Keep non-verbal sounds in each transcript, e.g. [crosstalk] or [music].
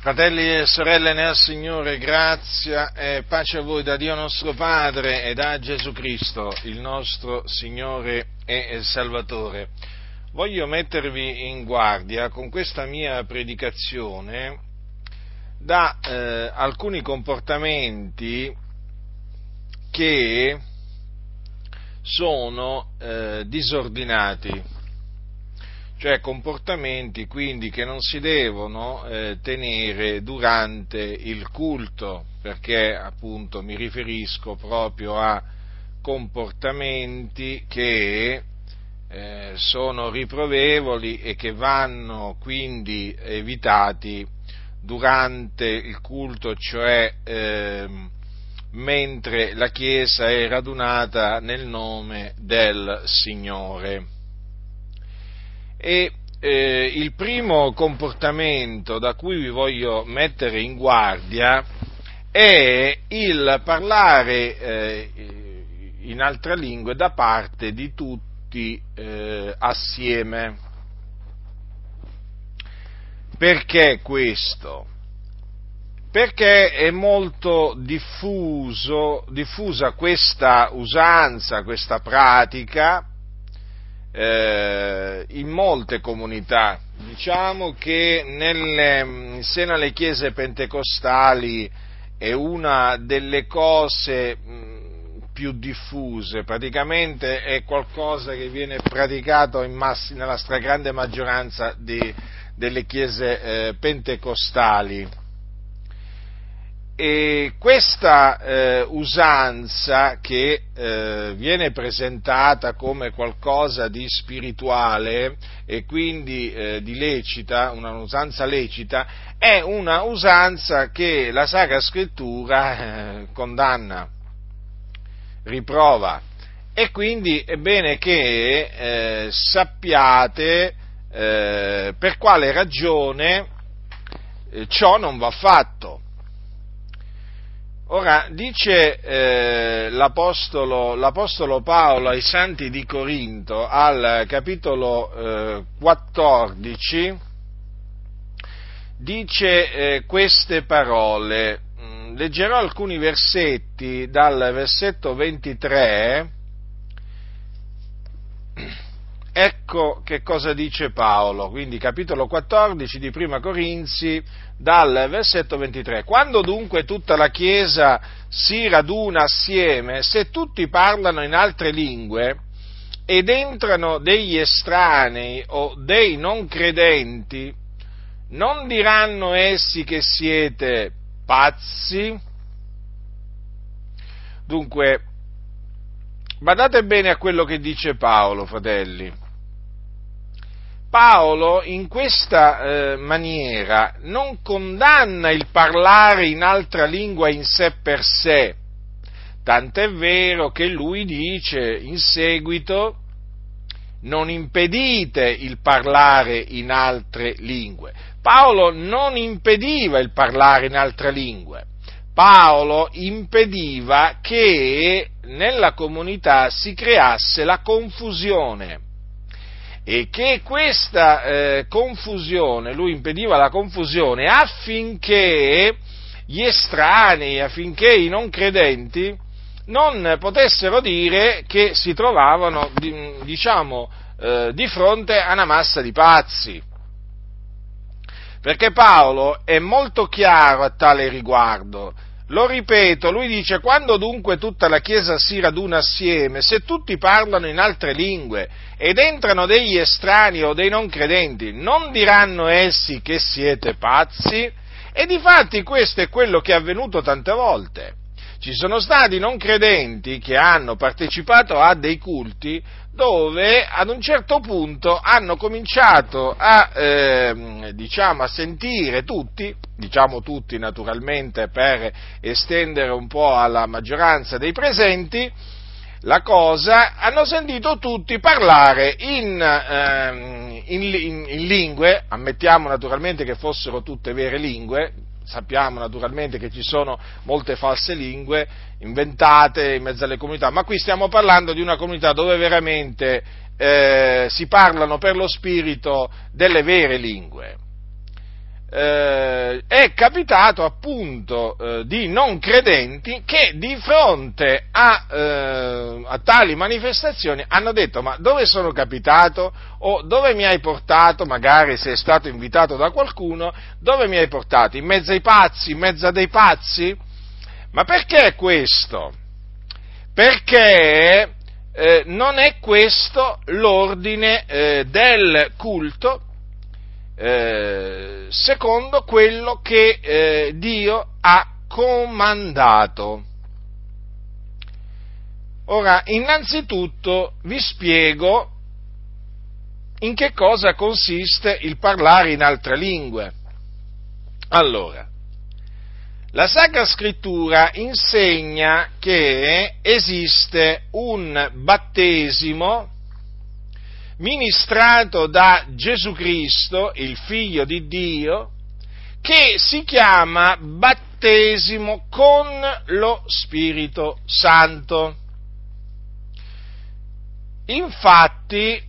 Fratelli e sorelle nel Signore, grazia e pace a voi da Dio nostro Padre e da Gesù Cristo, il nostro Signore e Salvatore. Voglio mettervi in guardia con questa mia predicazione da eh, alcuni comportamenti che sono eh, disordinati cioè comportamenti quindi che non si devono eh, tenere durante il culto, perché appunto mi riferisco proprio a comportamenti che eh, sono riprovevoli e che vanno quindi evitati durante il culto, cioè eh, mentre la Chiesa è radunata nel nome del Signore. E eh, il primo comportamento da cui vi voglio mettere in guardia è il parlare eh, in altre lingue da parte di tutti eh, assieme. Perché questo? Perché è molto diffuso, diffusa questa usanza, questa pratica eh, in molte comunità. Diciamo che nelle, in seno alle chiese pentecostali è una delle cose mh, più diffuse, praticamente è qualcosa che viene praticato massi, nella stragrande maggioranza di, delle chiese eh, pentecostali e questa eh, usanza che eh, viene presentata come qualcosa di spirituale e quindi eh, di lecita, una usanza lecita, è una usanza che la Sacra Scrittura eh, condanna, riprova. E quindi è bene che eh, sappiate eh, per quale ragione ciò non va fatto Ora, dice eh, l'apostolo, l'apostolo, Paolo ai santi di Corinto al capitolo eh, 14, dice eh, queste parole, mm, leggerò alcuni versetti dal versetto 23, ecco che cosa dice Paolo, quindi capitolo 14 di Prima Corinzi, dal versetto 23. Quando dunque tutta la Chiesa si raduna assieme, se tutti parlano in altre lingue ed entrano degli estranei o dei non credenti, non diranno essi che siete pazzi? Dunque, badate bene a quello che dice Paolo, fratelli Paolo in questa eh, maniera non condanna il parlare in altra lingua in sé per sé, tant'è vero che lui dice in seguito non impedite il parlare in altre lingue. Paolo non impediva il parlare in altre lingue. Paolo impediva che nella comunità si creasse la confusione e che questa eh, confusione, lui impediva la confusione affinché gli estranei, affinché i non credenti non potessero dire che si trovavano, diciamo, eh, di fronte a una massa di pazzi. Perché Paolo è molto chiaro a tale riguardo lo ripeto, lui dice, quando dunque tutta la Chiesa si raduna assieme, se tutti parlano in altre lingue ed entrano degli estranei o dei non credenti, non diranno essi che siete pazzi? E difatti questo è quello che è avvenuto tante volte. Ci sono stati non credenti che hanno partecipato a dei culti dove ad un certo punto hanno cominciato a, eh, diciamo, a sentire tutti, diciamo tutti naturalmente per estendere un po' alla maggioranza dei presenti, la cosa, hanno sentito tutti parlare in, eh, in, in, in lingue, ammettiamo naturalmente che fossero tutte vere lingue, sappiamo naturalmente che ci sono molte false lingue inventate in mezzo alle comunità, ma qui stiamo parlando di una comunità dove veramente eh, si parlano per lo spirito delle vere lingue. Eh, è capitato appunto eh, di non credenti che di fronte a, eh, a, tali manifestazioni hanno detto ma dove sono capitato o dove mi hai portato, magari se è stato invitato da qualcuno, dove mi hai portato? In mezzo ai pazzi, in mezzo a dei pazzi? Ma perché questo? Perché eh, non è questo l'ordine eh, del culto eh, secondo quello che eh, Dio ha comandato. Ora, innanzitutto vi spiego in che cosa consiste il parlare in altre lingue. Allora, la Sacra Scrittura insegna che esiste un battesimo ministrato da Gesù Cristo, il Figlio di Dio, che si chiama battesimo con lo Spirito Santo. Infatti,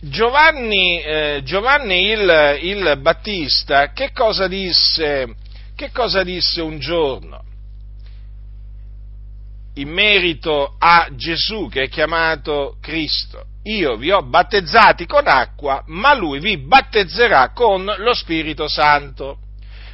Giovanni, eh, Giovanni il, il, Battista che cosa, disse, che cosa disse un giorno? in merito a Gesù che è chiamato Cristo io vi ho battezzati con acqua, ma lui vi battezzerà con lo Spirito Santo.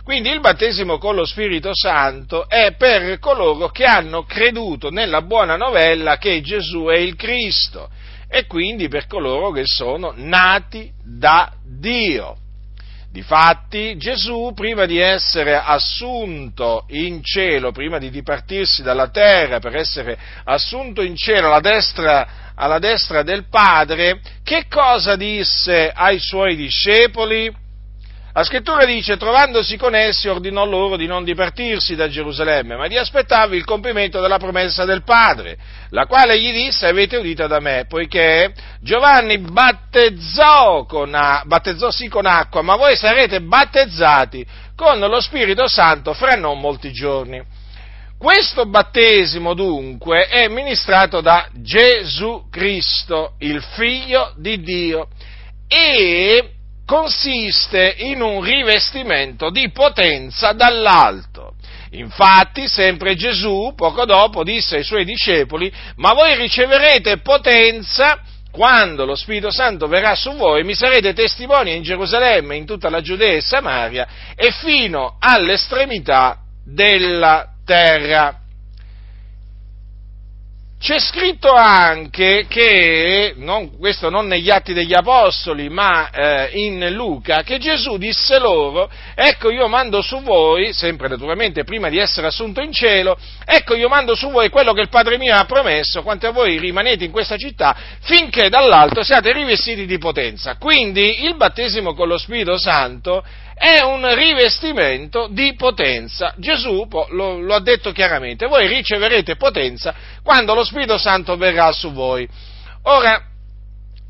Quindi il battesimo con lo Spirito Santo è per coloro che hanno creduto nella buona novella che Gesù è il Cristo e quindi per coloro che sono nati da Dio. Difatti Gesù, prima di essere assunto in cielo, prima di dipartirsi dalla terra per essere assunto in cielo alla destra, alla destra del Padre, che cosa disse ai suoi discepoli? La scrittura dice, trovandosi con essi, ordinò loro di non dipartirsi da Gerusalemme, ma di aspettarvi il compimento della promessa del Padre, la quale gli disse, avete udita da me, poiché Giovanni battezzò, con, battezzò sì con acqua, ma voi sarete battezzati con lo Spirito Santo fra non molti giorni. Questo battesimo dunque è ministrato da Gesù Cristo, il Figlio di Dio, e consiste in un rivestimento di potenza dall'alto. Infatti, sempre Gesù, poco dopo, disse ai suoi discepoli, ma voi riceverete potenza quando lo Spirito Santo verrà su voi, mi sarete testimoni in Gerusalemme, in tutta la Giudea e Samaria e fino all'estremità della terra. C'è scritto anche che, non, questo non negli atti degli Apostoli, ma eh, in Luca, che Gesù disse loro, ecco io mando su voi, sempre naturalmente prima di essere assunto in cielo, ecco io mando su voi quello che il Padre mio ha promesso, quanto a voi rimanete in questa città, finché dall'alto siate rivestiti di potenza. Quindi il battesimo con lo Spirito Santo è un rivestimento di potenza. Gesù lo, lo, ha detto chiaramente, voi riceverete potenza quando lo Spirito Santo verrà su voi. Ora,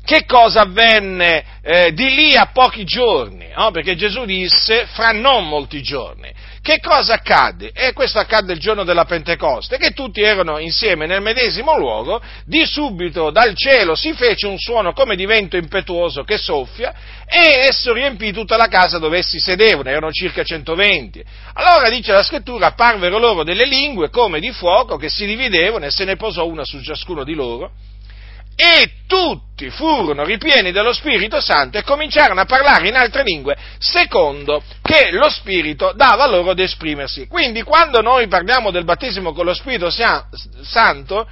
che cosa avvenne eh, di lì a pochi giorni? No? Perché Gesù disse fra non molti giorni. Che cosa accadde? E questo accadde il giorno della Pentecoste, che tutti erano insieme nel medesimo luogo, di subito dal cielo si fece un suono come di vento impetuoso che soffia e esso riempì tutta la casa dove essi sedevano, erano circa 120. Allora dice la scrittura, apparvero loro delle lingue come di fuoco che si dividevano e se ne posò una su ciascuno di loro e tutti furono ripieni dello Spirito Santo e cominciarono a parlare in altre lingue secondo che lo Spirito dava loro ad esprimersi. Quindi quando noi parliamo del battesimo con lo Spirito Santo,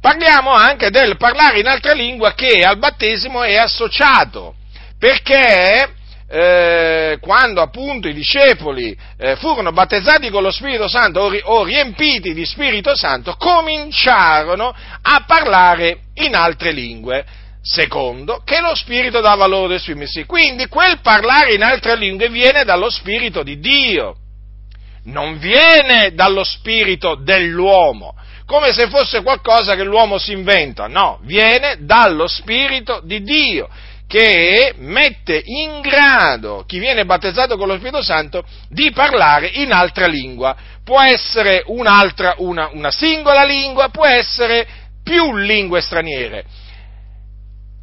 parliamo anche del parlare in altre lingue che al battesimo è associato, perché eh, quando appunto i discepoli eh, furono battezzati con lo Spirito Santo o, o, riempiti di Spirito Santo, cominciarono a parlare in altre lingue, secondo che lo Spirito dava loro ad esprimersi. Quindi quel parlare in altre lingue viene dallo Spirito di Dio, non viene dallo Spirito dell'uomo come se fosse qualcosa che l'uomo si inventa, no, viene dallo Spirito di Dio che mette in grado chi viene battezzato con lo Spirito Santo di parlare in altra lingua. Può essere un'altra, una, una singola lingua, può essere più lingue straniere.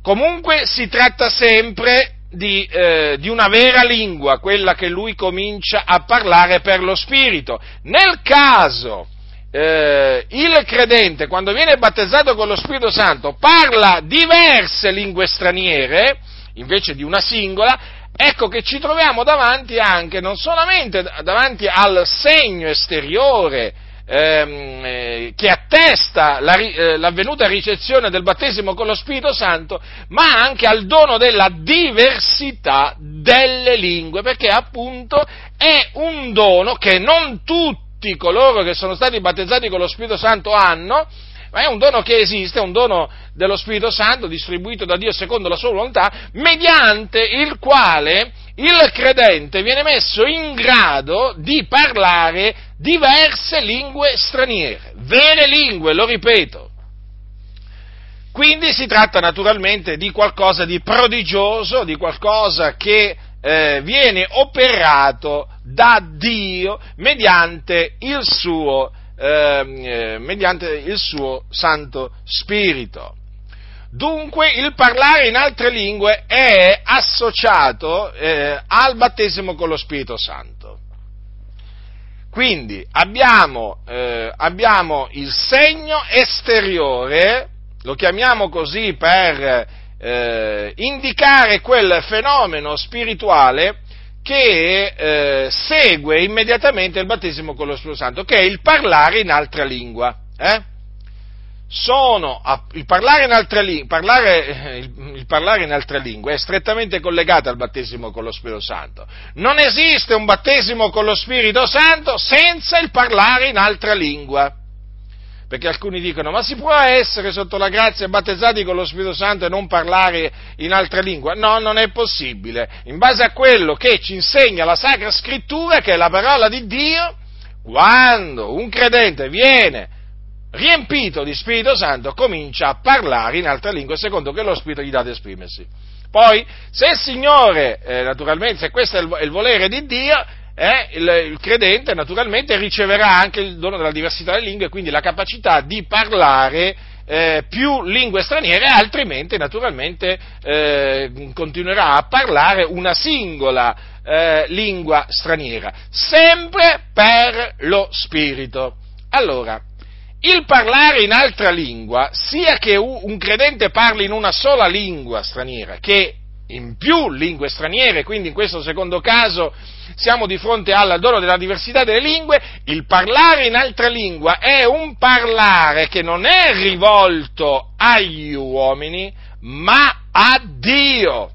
Comunque si tratta sempre di, eh, di, una vera lingua, quella che lui comincia a parlare per lo Spirito. Nel caso eh, il credente, quando viene battezzato con lo Spirito Santo, parla diverse lingue straniere, invece di una singola, ecco che ci troviamo davanti anche, non solamente davanti al segno esteriore, ehm, eh, che attesta la, eh, l'avvenuta ricezione del battesimo con lo Spirito Santo, ma anche al dono della diversità delle lingue, perché appunto è un dono che non tutti coloro che sono stati battezzati con lo Spirito Santo hanno, ma è un dono che esiste, è un dono dello Spirito Santo distribuito da Dio secondo la sua volontà, mediante il quale il credente viene messo in grado di parlare diverse lingue straniere, vere lingue, lo ripeto. Quindi si tratta naturalmente di qualcosa di prodigioso, di qualcosa che eh, viene operato da Dio mediante il suo Ehm, eh, mediante il suo Santo Spirito. Dunque il parlare in altre lingue è associato eh, al battesimo con lo Spirito Santo. Quindi abbiamo, eh, abbiamo il segno esteriore, lo chiamiamo così per eh, indicare quel fenomeno spirituale che eh, segue immediatamente il battesimo con lo Spirito Santo, che è il parlare in altra lingua. Eh? Sono, il, parlare in altre, parlare, il, il parlare in altre lingue è strettamente collegato al battesimo con lo Spirito Santo. Non esiste un battesimo con lo Spirito Santo senza il parlare in altra lingua perché alcuni dicono ma si può essere sotto la grazia battezzati con lo Spirito Santo e non parlare in altra lingua? No, non è possibile. In base a quello che ci insegna la Sacra Scrittura, che è la parola di Dio, quando un credente viene riempito di Spirito Santo comincia a parlare in altra lingua secondo che lo Spirito gli dà ad esprimersi. Poi, se il Signore, eh, naturalmente, se questo è il volere di Dio, eh, il, il, credente naturalmente riceverà anche il dono della diversità delle lingue, quindi la capacità di parlare eh, più lingue straniere, altrimenti naturalmente eh, continuerà a parlare una singola eh, lingua straniera, sempre per lo spirito. Allora, il parlare in altra lingua, sia che un credente parli in una sola lingua straniera, che in più lingue straniere, quindi in questo secondo caso siamo di fronte al dono della diversità delle lingue, il parlare in altra lingua è un parlare che non è rivolto agli uomini, ma a Dio.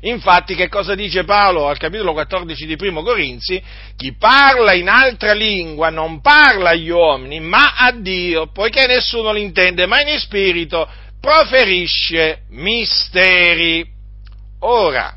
Infatti, che cosa dice Paolo al capitolo 14 di Primo Corinzi? Chi parla in altra lingua non parla agli uomini, ma a Dio, poiché nessuno l'intende, ma in spirito proferisce misteri. Ora,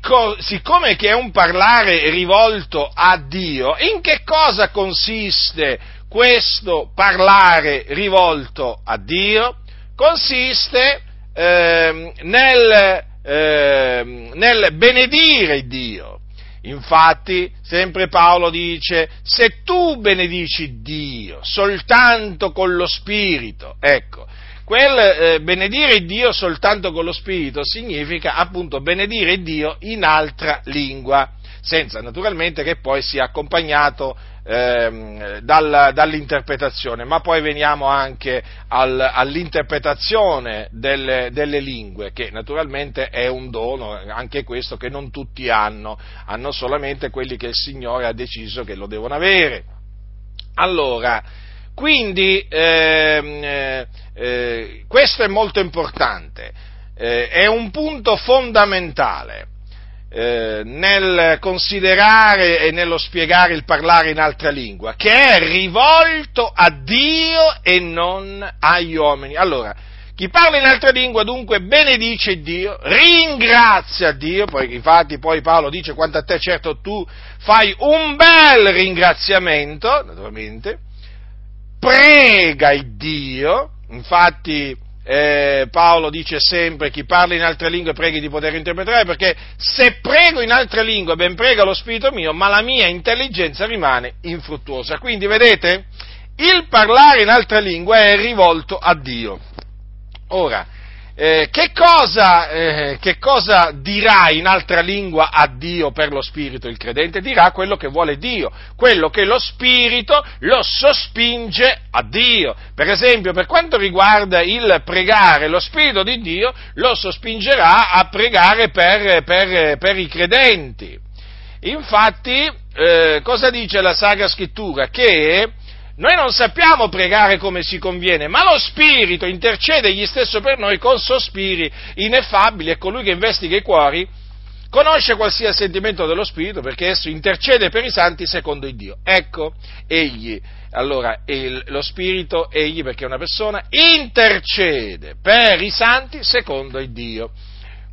co- siccome che è un parlare rivolto a Dio, in che cosa consiste questo parlare rivolto a Dio? Consiste eh, nel, eh, nel benedire Dio. Infatti, sempre Paolo dice, se tu benedici Dio soltanto con lo Spirito, ecco, quel eh, benedire Dio soltanto con lo Spirito significa appunto benedire Dio in altra lingua, senza naturalmente che poi sia accompagnato ehm, dal, dall'interpretazione, ma poi veniamo anche al, all'interpretazione delle, delle, lingue, che naturalmente è un dono, anche questo che non tutti hanno, hanno solamente quelli che il Signore ha deciso che lo devono avere. Allora, quindi ehm, eh, eh, questo è molto importante, eh, è un punto fondamentale eh, nel considerare e nello spiegare il parlare in altra lingua, che è rivolto a Dio e non agli uomini. Allora, chi parla in altra lingua dunque benedice Dio, ringrazia Dio, poi infatti poi Paolo dice quanto a te certo tu fai un bel ringraziamento, naturalmente, prega il Dio, infatti eh, Paolo dice sempre chi parla in altre lingue preghi di poter interpretare perché se prego in altre lingue ben prega lo spirito mio ma la mia intelligenza rimane infruttuosa. Quindi vedete il parlare in altre lingue è rivolto a Dio. Ora eh, che, cosa, eh, che, cosa, dirà in altra lingua a Dio per lo Spirito il credente? Dirà quello che vuole Dio, quello che lo Spirito lo sospinge a Dio. Per esempio, per quanto riguarda il pregare, lo Spirito di Dio lo sospingerà a pregare per, per, per i credenti. Infatti, eh, cosa dice la Sacra Scrittura? Che noi non sappiamo pregare come si conviene, ma lo Spirito intercede egli stesso per noi con sospiri ineffabili e colui che investiga i cuori conosce qualsiasi sentimento dello Spirito perché esso intercede per i santi secondo il Dio. Ecco, egli, allora, il, lo Spirito, egli perché è una persona, intercede per i santi secondo il Dio.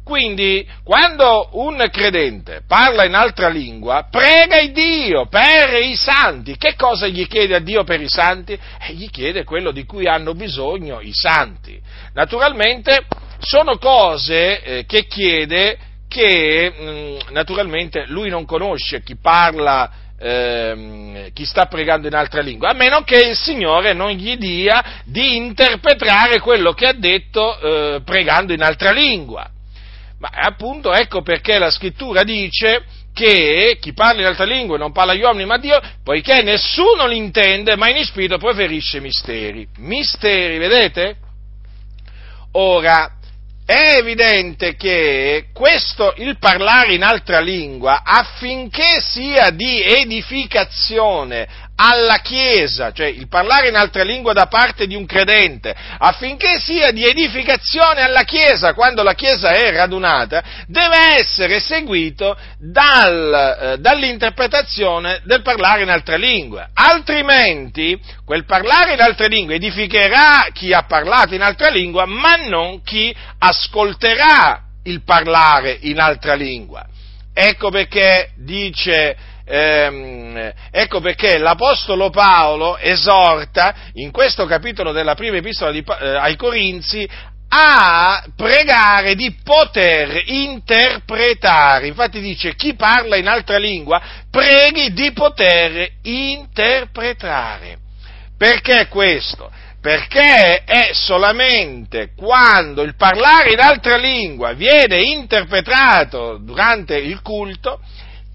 Quindi, quando un credente parla in altra lingua, prega il Dio per i santi. Che cosa gli chiede a Dio per i santi? E gli chiede quello di cui hanno bisogno i santi. Naturalmente, sono cose eh, che chiede che mh, mm, naturalmente lui non conosce chi parla ehm, chi sta pregando in altra lingua, a meno che il Signore non gli dia di interpretare quello che ha detto eh, pregando in altra lingua. Ma appunto ecco perché la scrittura dice che chi parla in altre lingue non parla agli uomini ma a Dio, poiché nessuno li intende, ma in spirito preferisce misteri. Misteri, vedete? Ora, è evidente che questo, il parlare in altra lingua, affinché sia di edificazione alla Chiesa, cioè il parlare in altra lingua da parte di un credente, affinché sia di edificazione alla Chiesa quando la Chiesa è radunata, deve essere seguito dal, eh, dall'interpretazione del parlare in altra lingua. Altrimenti quel parlare in altra lingua edificherà chi ha parlato in altra lingua, ma non chi ascolterà il parlare in altra lingua. Ecco perché dice ehm, ecco perché l'Apostolo Paolo esorta in questo capitolo della prima epistola di, eh, ai Corinzi a pregare di poter interpretare. Infatti dice chi parla in altra lingua preghi di poter interpretare. Perché questo? Perché è solamente quando il parlare in altra lingua viene interpretato durante il culto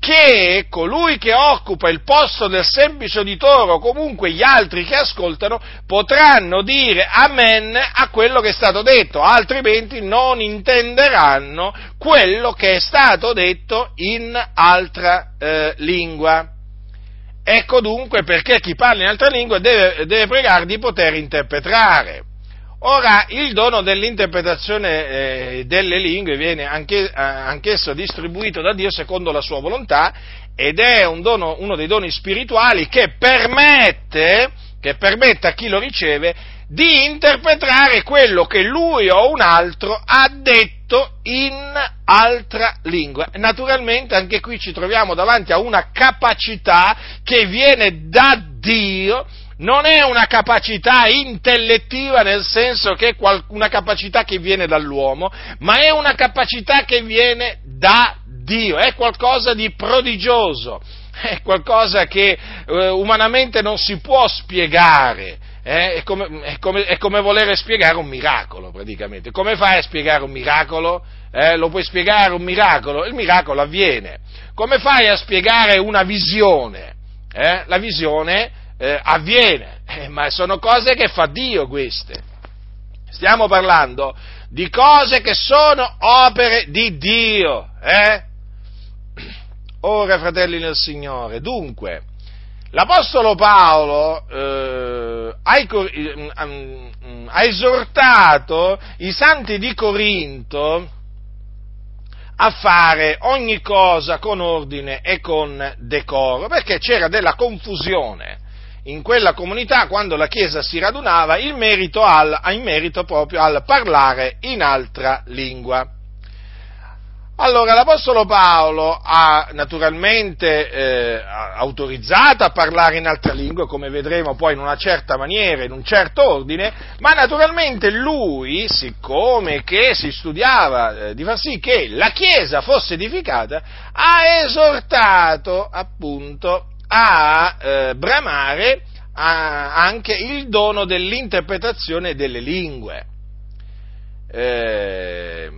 che colui che occupa il posto del semplice uditore o comunque gli altri che ascoltano potranno dire amen a quello che è stato detto, altrimenti non intenderanno quello che è stato detto in altra eh, lingua. Ecco dunque perché chi parla in altra lingua deve, deve pregare di poter interpretare. Ora, il dono dell'interpretazione eh, delle lingue viene anche, eh, anch'esso distribuito da Dio secondo la sua volontà ed è un dono, uno dei doni spirituali che permette, che permette a chi lo riceve di interpretare quello che lui o un altro ha detto in altra lingua. Naturalmente anche qui ci troviamo davanti a una capacità che viene da Dio non è una capacità intellettiva nel senso che è una capacità che viene dall'uomo, ma è una capacità che viene da Dio, è qualcosa di prodigioso, è qualcosa che eh, umanamente non si può spiegare. Eh? È, come, è, come, è, come, volere spiegare un miracolo praticamente. Come fai a spiegare un miracolo? Eh? Lo puoi spiegare un miracolo? Il miracolo avviene. Come fai a spiegare una visione? Eh? La visione eh, avviene, eh, ma sono cose che fa Dio queste. Stiamo parlando di cose che sono opere di Dio. Eh? Ora, fratelli nel Signore, dunque, l'Apostolo Paolo eh, ha, eh, ha esortato i santi di Corinto a fare ogni cosa con ordine e con decoro, perché c'era della confusione in quella comunità, quando la Chiesa si radunava, in merito, al, in merito proprio al parlare in altra lingua. Allora, l'Apostolo Paolo ha naturalmente eh, autorizzato a parlare in altre lingue, come vedremo poi in una certa maniera, in un certo ordine, ma naturalmente lui, siccome che si studiava eh, di far sì che la Chiesa fosse edificata, ha esortato appunto a eh, bramare a, anche il dono dell'interpretazione delle lingue. eh,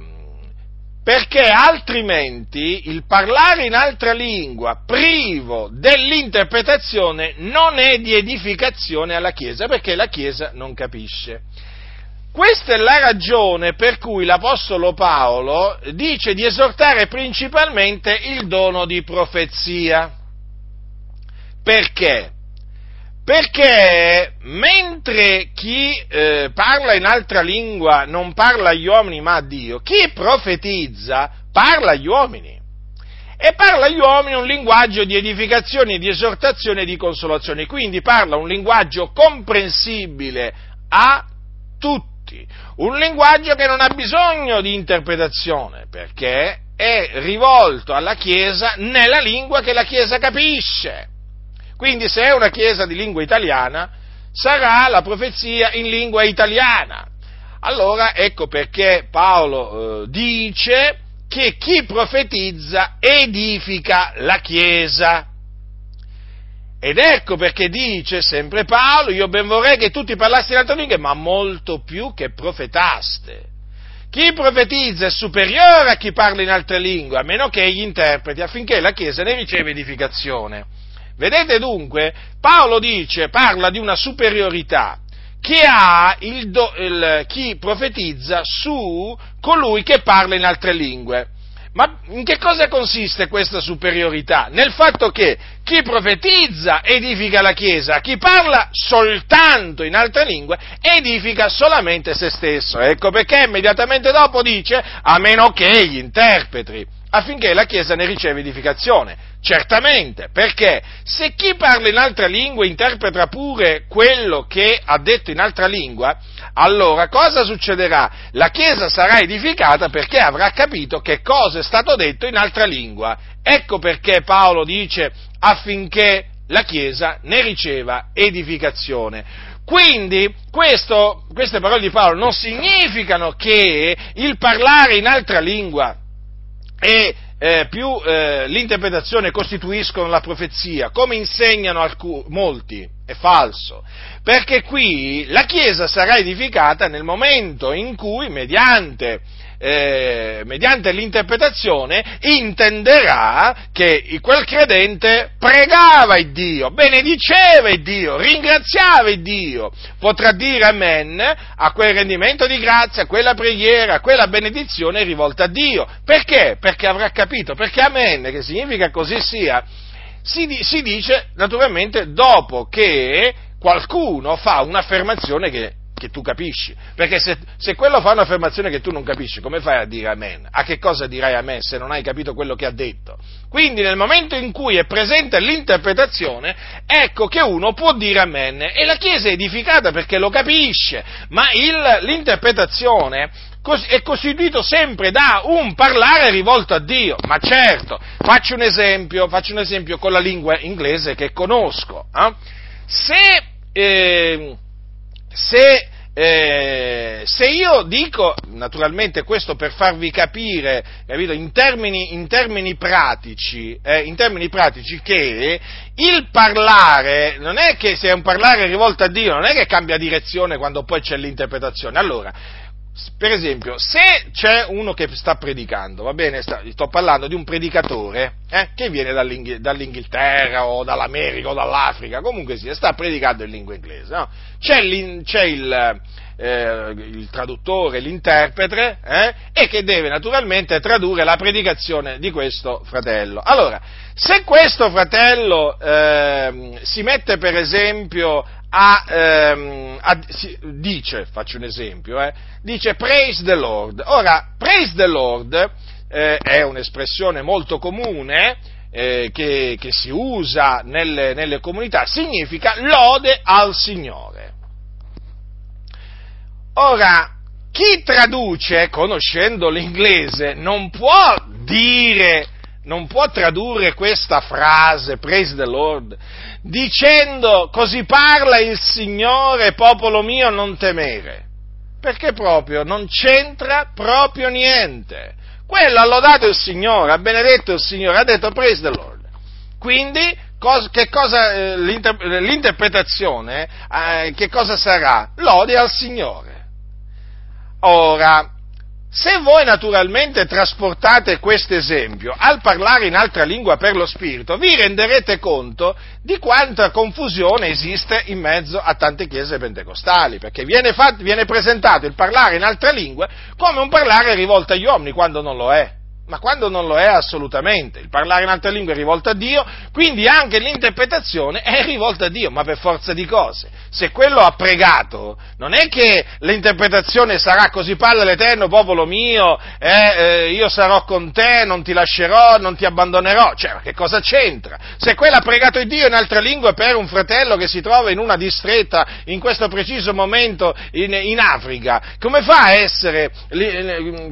perché altrimenti il parlare in altra lingua privo dell'interpretazione non è di edificazione alla Chiesa, perché la Chiesa non capisce. Questa è la ragione per cui l'Apostolo Paolo dice di esortare principalmente il dono di profezia. Perché? Perché mentre chi eh, parla in altra lingua non parla agli uomini ma a Dio, chi profetizza parla agli uomini. E parla agli uomini un linguaggio di edificazione, di esortazione e di consolazione. Quindi parla un linguaggio comprensibile a tutti. Un linguaggio che non ha bisogno di interpretazione, perché è rivolto alla Chiesa nella lingua che la Chiesa capisce. Quindi se è una chiesa di lingua italiana, sarà la profezia in lingua italiana. Allora ecco perché Paolo eh, dice che chi profetizza edifica la chiesa. Ed ecco perché dice sempre Paolo, io ben vorrei che tutti parlassero in altre lingue, ma molto più che profetaste. Chi profetizza è superiore a chi parla in altre lingue, a meno che egli interpreti, affinché la Chiesa ne riceva edificazione. Vedete dunque, Paolo dice, parla di una superiorità che ha il do, il, chi profetizza su colui che parla in altre lingue. Ma in che cosa consiste questa superiorità? Nel fatto che chi profetizza edifica la Chiesa, chi parla soltanto in altre lingue edifica solamente se stesso. Ecco perché immediatamente dopo dice a meno che gli interpreti affinché la Chiesa ne riceva edificazione. Certamente, perché se chi parla in altra lingua interpreta pure quello che ha detto in altra lingua, allora cosa succederà? La Chiesa sarà edificata perché avrà capito che cosa è stato detto in altra lingua. Ecco perché Paolo dice affinché la Chiesa ne riceva edificazione. Quindi questo, queste parole di Paolo non significano che il parlare in altra lingua e eh, più eh, l'interpretazione costituiscono la profezia, come insegnano alcuni, molti, è falso, perché qui la Chiesa sarà edificata nel momento in cui, mediante eh, mediante l'interpretazione, intenderà che quel credente pregava il Dio, benediceva il Dio, ringraziava il Dio, potrà dire amen a quel rendimento di grazia, a quella preghiera, a quella benedizione rivolta a Dio. Perché? Perché avrà capito, perché amen, che significa così sia, si, si dice naturalmente dopo che qualcuno fa un'affermazione che che tu capisci. Perché se, se, quello fa un'affermazione che tu non capisci, come fai a dire amen? A che cosa dirai amen se non hai capito quello che ha detto? Quindi nel momento in cui è presente l'interpretazione, ecco che uno può dire amen e la Chiesa è edificata perché lo capisce, ma il, l'interpretazione è costituito sempre da un parlare rivolto a Dio. Ma certo, faccio un esempio, faccio un esempio con la lingua inglese che conosco. Eh? Se... Eh, se, eh, se, io dico, naturalmente questo per farvi capire, capito, in, termini, in, termini pratici, eh, in termini pratici, che il parlare, non è che se è un parlare rivolto a Dio, non è che cambia direzione quando poi c'è l'interpretazione. Allora, per esempio, se c'è uno che sta predicando, va bene, sto parlando di un predicatore eh, che viene dall'Ing- dall'Inghilterra o dall'America o dall'Africa, comunque sia, sta predicando in lingua inglese, no? c'è, c'è il, eh, il, traduttore, l'interprete, eh, e che deve naturalmente tradurre la predicazione di questo fratello. Allora, se questo fratello ehm, si mette per esempio a, ehm, a, dice, faccio un esempio, eh, dice praise the Lord. Ora, praise the Lord eh, è un'espressione molto comune eh, che, che, si usa nelle, nelle comunità, significa lode al Signore. Ora, chi traduce, conoscendo l'inglese, non può dire non può tradurre questa frase, praise the Lord, dicendo così parla il Signore, popolo mio, non temere. Perché proprio non c'entra proprio niente. Quello ha lodato il Signore, ha benedetto il Signore, ha detto praise the Lord. Quindi, che cosa, eh, l'inter- l'interpretazione, eh, che cosa sarà? Lode al Signore. Ora, Se voi naturalmente trasportate questo esempio al parlare in altra lingua per lo Spirito, vi renderete conto di quanta confusione esiste in mezzo a tante chiese pentecostali, perché viene, fatto, viene presentato il parlare in altra lingua come un parlare rivolto agli uomini, quando non lo è ma quando non lo è assolutamente. Il parlare in altre lingue è rivolto a Dio, quindi anche l'interpretazione è rivolta a Dio, ma per forza di cose. Se quello ha pregato, non è che l'interpretazione sarà così parla l'Eterno, popolo mio, eh, eh, io sarò con te, non ti lascerò, non ti abbandonerò. Cioè, ma che cosa c'entra? Se quello ha pregato Dio in altre lingue per un fratello che si trova in una distretta in questo preciso momento in, in Africa, come fa, essere,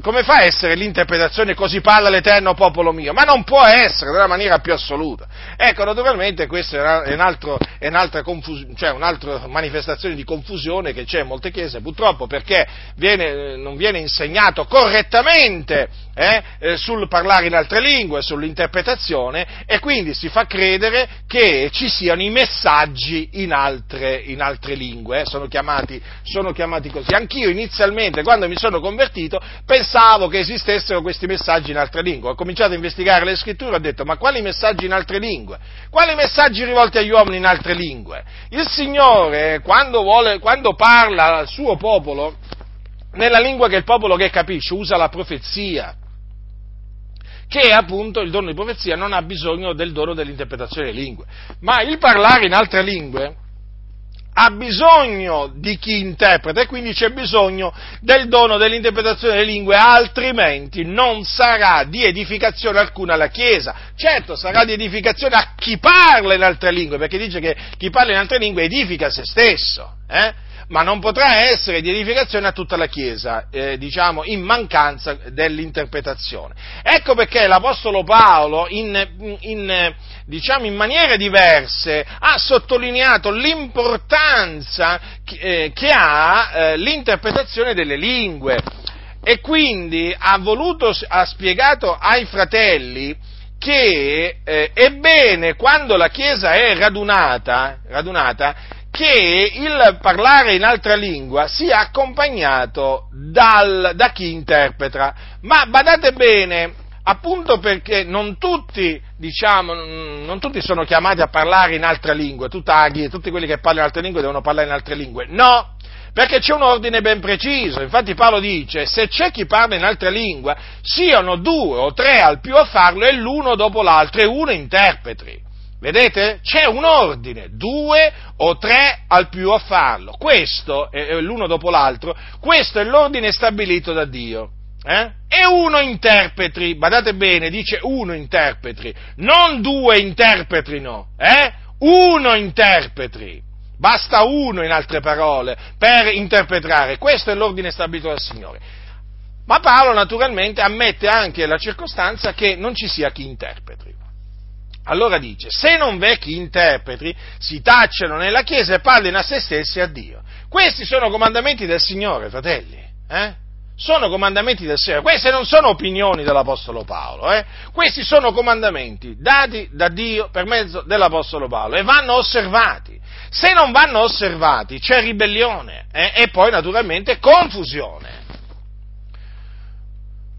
come fa a essere l'interpretazione così parla l'Eterno popolo mio, ma non può essere nella maniera più assoluta. Ecco, naturalmente questa è, un altro, è un'altra, confus- cioè un'altra, manifestazione di confusione che c'è in molte chiese, purtroppo perché viene, non viene insegnato correttamente eh, eh, sul parlare in altre lingue, sull'interpretazione e quindi si fa credere che ci siano i messaggi in altre, in altre lingue, eh, sono, chiamati, sono chiamati così. Anch'io inizialmente, quando mi sono convertito, pensavo che esistessero questi messaggi in altre lingue. Ho cominciato a investigare le scritture e ho detto, ma quali messaggi in altre lingue? Quali messaggi rivolti agli uomini in altre lingue? Il Signore, quando, vuole, quando parla al suo popolo, nella lingua che il popolo che capisce, usa la profezia che appunto il dono di profezia non ha bisogno del dono dell'interpretazione delle lingue, ma il parlare in altre lingue ha bisogno di chi interpreta e quindi c'è bisogno del dono dell'interpretazione delle lingue, altrimenti non sarà di edificazione alcuna alla Chiesa. Certo, sarà di edificazione a chi parla in altre lingue, perché dice che chi parla in altre lingue edifica se stesso. Eh? Ma non potrà essere di edificazione a tutta la Chiesa, eh, diciamo, in mancanza dell'interpretazione. Ecco perché l'Apostolo Paolo, in, in, diciamo, in maniere diverse, ha sottolineato l'importanza che, eh, che ha eh, l'interpretazione delle lingue e quindi ha, voluto, ha spiegato ai fratelli che eh, è quando la Chiesa è radunata, radunata che il parlare in altra lingua sia accompagnato dal, da chi interpreta. Ma badate bene, appunto perché non tutti, diciamo, non tutti sono chiamati a parlare in altra lingua, tutaghi, tutti quelli che parlano in altre lingue devono parlare in altre lingue. No, perché c'è un ordine ben preciso. Infatti Paolo dice, se c'è chi parla in altra lingua, siano due o tre al più a farlo e l'uno dopo l'altro e uno interpreti. Vedete? C'è un ordine, due o tre al più a farlo. Questo, l'uno dopo l'altro, questo è l'ordine stabilito da Dio. Eh? E uno interpreti, badate bene, dice uno interpreti, non due interpretino, eh? Uno interpreti. Basta uno, in altre parole, per interpretare. Questo è l'ordine stabilito dal Signore. Ma Paolo naturalmente ammette anche la circostanza che non ci sia chi interpreti. Allora dice, se non v'è chi interpreti, si tacciano nella Chiesa e parlino a se stessi e a Dio. Questi sono comandamenti del Signore, fratelli. Eh? Sono comandamenti del Signore. Queste non sono opinioni dell'Apostolo Paolo. Eh? Questi sono comandamenti dati da Dio per mezzo dell'Apostolo Paolo e vanno osservati. Se non vanno osservati c'è ribellione eh? e poi naturalmente confusione.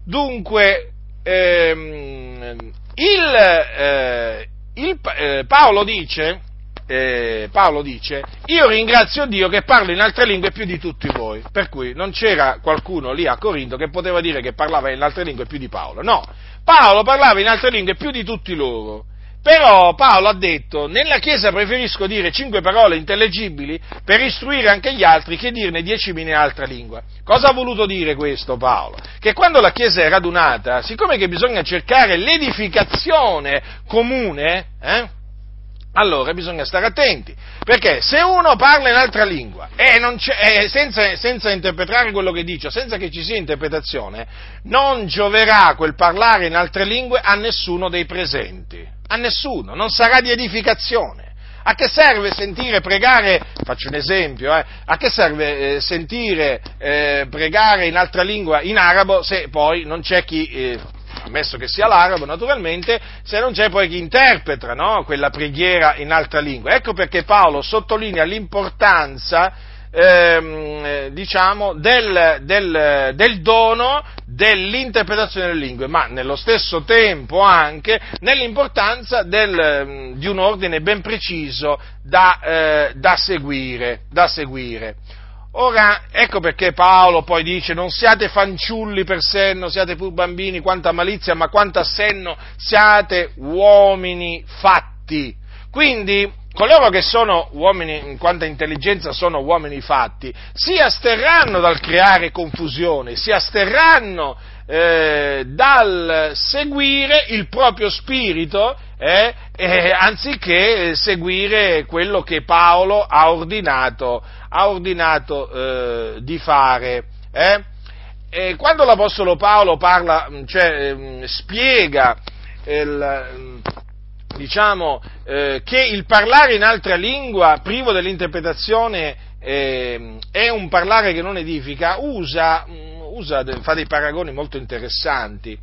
Dunque, ehm, il, eh, il, eh, Paolo, dice, eh, Paolo dice, io ringrazio Dio che parlo in altre lingue più di tutti voi, per cui non c'era qualcuno lì a Corinto che poteva dire che parlava in altre lingue più di Paolo, no, Paolo parlava in altre lingue più di tutti loro, però Paolo ha detto, nella Chiesa preferisco dire cinque parole intellegibili per istruire anche gli altri che dirne diecimila in altra lingua. Cosa ha voluto dire questo Paolo? Che quando la Chiesa è radunata, siccome che bisogna cercare l'edificazione comune, eh, allora bisogna stare attenti, perché se uno parla in altra lingua e, e senza, senza, interpretare quello che dice, senza che ci sia interpretazione, non gioverà quel parlare in altre lingue a nessuno dei presenti a nessuno, non sarà di edificazione. A che serve sentire pregare, faccio un esempio, eh, a che serve eh, sentire eh, pregare in altra lingua, in arabo, se poi non c'è chi, eh, ammesso che sia l'arabo naturalmente, se non c'è poi chi interpreta no, quella preghiera in altra lingua. Ecco perché Paolo sottolinea l'importanza ehm, diciamo, del, del, del dono dell'interpretazione delle lingue, ma nello stesso tempo anche nell'importanza del, di un ordine ben preciso da, eh, da, seguire, da seguire. Ora, ecco perché Paolo poi dice non siate fanciulli per senno, siate pur bambini, quanta malizia, ma quanto a senno siate uomini fatti. Quindi, coloro che sono uomini, in quanto intelligenza sono uomini fatti, si asterranno dal creare confusione, si asterranno eh, dal seguire il proprio spirito eh, eh, anziché seguire quello che Paolo ha ordinato, ha ordinato eh, di fare. Eh. quando l'Apostolo Paolo parla, cioè, ehm, spiega il, diciamo, eh, che il parlare in altra lingua privo dell'interpretazione eh, è un parlare che non edifica, usa, usa, fa dei paragoni molto interessanti.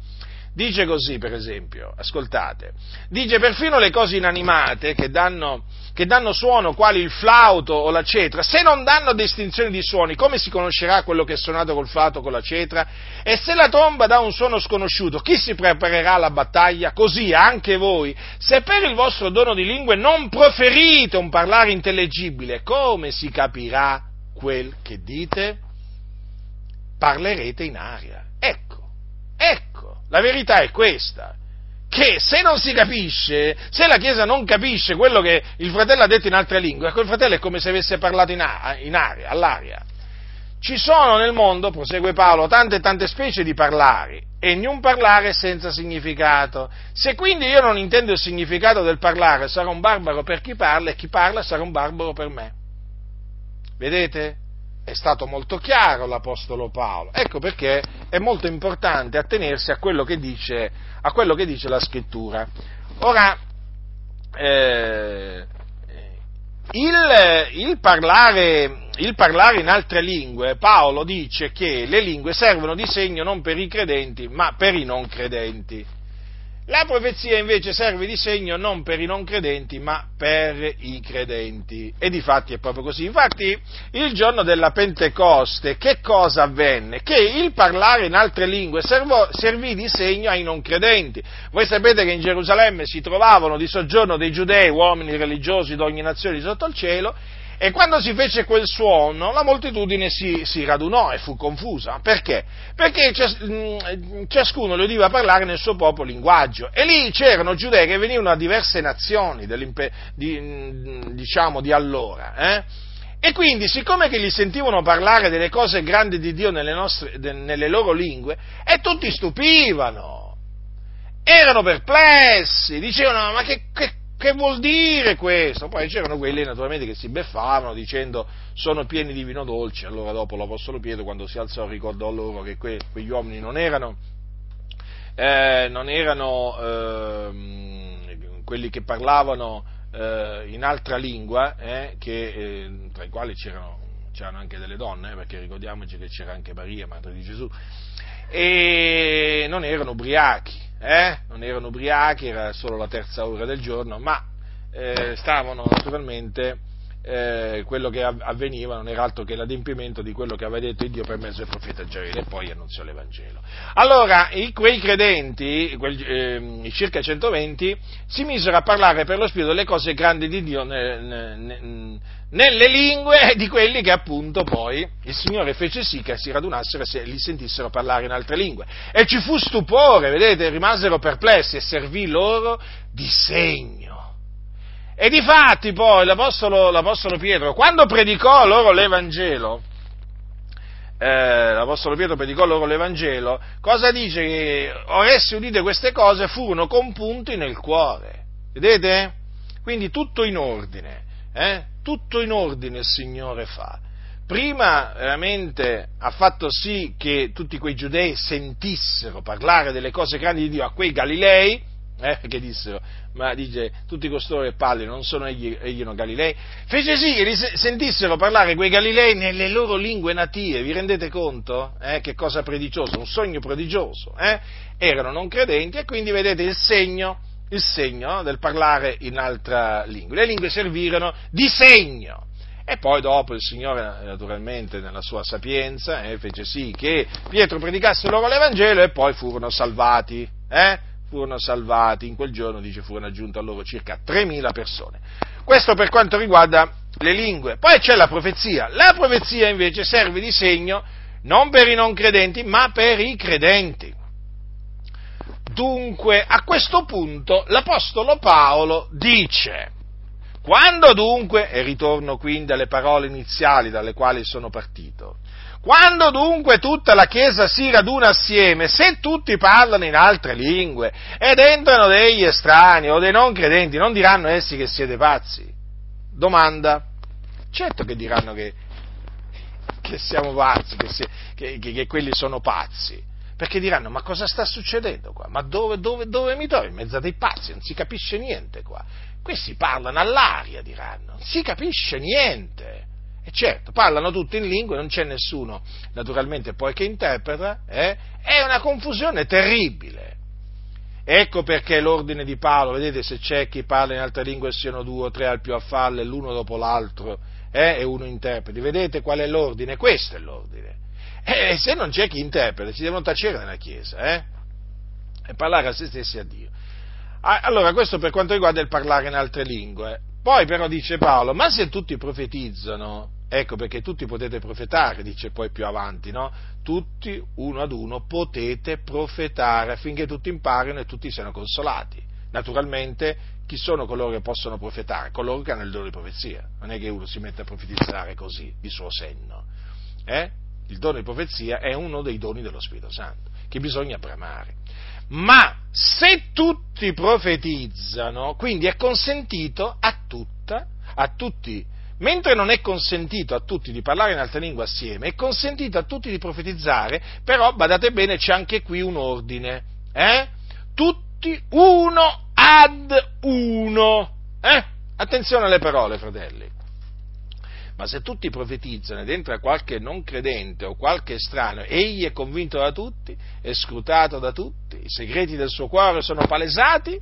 Dice così, per esempio, ascoltate, dice perfino le cose inanimate che danno, che danno, suono, quali il flauto o la cetra, se non danno distinzione di suoni, come si conoscerà quello che è suonato col flauto o con la cetra? E se la tromba dà un suono sconosciuto, chi si preparerà alla battaglia? Così anche voi, se per il vostro dono di lingue non proferite un parlare intellegibile, come si capirà quel che dite? Parlerete in aria. Ecco, ecco la verità è questa, che se non si capisce, se la Chiesa non capisce quello che il fratello ha detto in altre lingue, quel fratello è come se avesse parlato in, aria, all'aria. Ci sono nel mondo, prosegue Paolo, tante e tante specie di parlari e ognuno parlare senza significato. Se quindi io non intendo il significato del parlare, sarò un barbaro per chi parla e chi parla sarà un barbaro per me. Vedete? È stato molto chiaro l'Apostolo Paolo. Ecco perché è molto importante attenersi a quello che dice, quello che dice la Scrittura. Ora, eh, il, il, parlare, il, parlare, in altre lingue, Paolo dice che le lingue servono di segno non per i credenti, ma per i non credenti. La profezia invece serve di segno non per i non credenti, ma per i credenti. E di fatti è proprio così. Infatti, il giorno della Pentecoste, che cosa avvenne? Che il parlare in altre lingue servò, servì di segno ai non credenti. Voi sapete che in Gerusalemme si trovavano di soggiorno dei giudei, uomini religiosi di ogni nazione sotto il cielo, e quando si fece quel suono, la moltitudine si, si radunò e fu confusa. Perché? Perché mm, ciascuno le udiva parlare nel suo proprio linguaggio. E lì c'erano giudei che venivano da diverse nazioni, di, mm, diciamo, di allora. Eh? E quindi, siccome che li sentivano parlare delle cose grandi di Dio nelle, nostre, nelle loro lingue, e tutti stupivano, erano perplessi, dicevano, ma che, che che vuol dire questo? Poi c'erano quelli naturalmente che si beffavano dicendo sono pieni di vino dolce, allora dopo l'Apostolo Pietro quando si alzò ricordò loro che que, quegli uomini non erano, eh, non erano eh, quelli che parlavano eh, in altra lingua, eh, che, eh, tra i quali c'erano, c'erano, anche delle donne, eh, perché ricordiamoci che c'era anche Maria, madre di Gesù, e non erano ubriachi, eh? non erano ubriachi, era solo la terza ora del giorno, ma eh, stavano naturalmente, eh, quello che avveniva non era altro che l'adempimento di quello che aveva detto Dio per mezzo del profeta Giaele e poi annunziò l'Evangelo. Allora, i, quei credenti, quel, eh, circa 120, si misero a parlare per lo Spirito delle cose grandi di Dio ne, ne, ne, nelle lingue [laughs] di quelli che appunto poi il Signore fece sì che si radunassero e li sentissero parlare in altre lingue. E ci fu stupore, vedete, rimasero perplessi e servì loro di segno. E di fatti poi l'Apostolo, l'Apostolo Pietro, quando predicò loro l'Evangelo, eh, l'Apostolo Pietro predicò loro l'Evangelo, cosa dice? Che or essi udite queste cose furono compunti nel cuore. Vedete? Quindi tutto in ordine. Eh? tutto in ordine il Signore fa. Prima veramente ha fatto sì che tutti quei giudei sentissero parlare delle cose grandi di Dio a quei Galilei, eh, che dissero, ma dice, tutti costoro e palli non sono egli, egli non Galilei, fece sì che sentissero parlare quei Galilei nelle loro lingue native, vi rendete conto? Eh, che cosa prodigioso, un sogno prodigioso, eh? erano non credenti e quindi vedete il segno il segno del parlare in altra lingua. Le lingue servirono di segno. E poi dopo il Signore, naturalmente, nella sua sapienza, eh, fece sì che Pietro predicasse loro l'Evangelo e poi furono salvati. Eh? Furono salvati, in quel giorno, dice, furono aggiunte a loro circa 3.000 persone. Questo per quanto riguarda le lingue. Poi c'è la profezia. La profezia invece serve di segno non per i non credenti, ma per i credenti. Dunque, a questo punto l'Apostolo Paolo dice, quando dunque, e ritorno quindi alle parole iniziali dalle quali sono partito, quando dunque tutta la Chiesa si raduna assieme, se tutti parlano in altre lingue ed entrano degli estranei o dei non credenti, non diranno essi che siete pazzi? Domanda. Certo che diranno che, che siamo pazzi, che, si, che, che quelli sono pazzi perché diranno, ma cosa sta succedendo qua? Ma dove, dove, dove mi trovo? In mezzo a dei pazzi, non si capisce niente qua. Questi parlano all'aria, diranno, non si capisce niente. E certo, parlano tutti in lingue, non c'è nessuno, naturalmente, poi che interpreta, eh? è una confusione terribile. Ecco perché l'ordine di Paolo, vedete se c'è chi parla in altre lingue siano due o tre al più a falle, l'uno dopo l'altro, eh? e uno interpreti. Vedete qual è l'ordine? Questo è l'ordine. E se non c'è chi interpreta, ci devono tacere nella Chiesa, eh? E parlare a se stessi a Dio. Allora, questo per quanto riguarda il parlare in altre lingue. Poi però dice Paolo, ma se tutti profetizzano, ecco perché tutti potete profetare, dice poi più avanti, no? Tutti, uno ad uno, potete profetare affinché tutti imparino e tutti siano consolati. Naturalmente, chi sono coloro che possono profetare? Coloro che hanno il dono di profezia. Non è che uno si mette a profetizzare così, di suo senno. Eh? il dono di profezia è uno dei doni dello Spirito Santo, che bisogna bramare. Ma se tutti profetizzano, quindi è consentito a tutta, a tutti, mentre non è consentito a tutti di parlare in altre lingue assieme, è consentito a tutti di profetizzare, però badate bene c'è anche qui un ordine, eh? Tutti uno ad uno, eh? Attenzione alle parole, fratelli. Ma se tutti profetizzano ed entra qualche non credente o qualche estraneo, egli è convinto da tutti, è scrutato da tutti, i segreti del suo cuore sono palesati,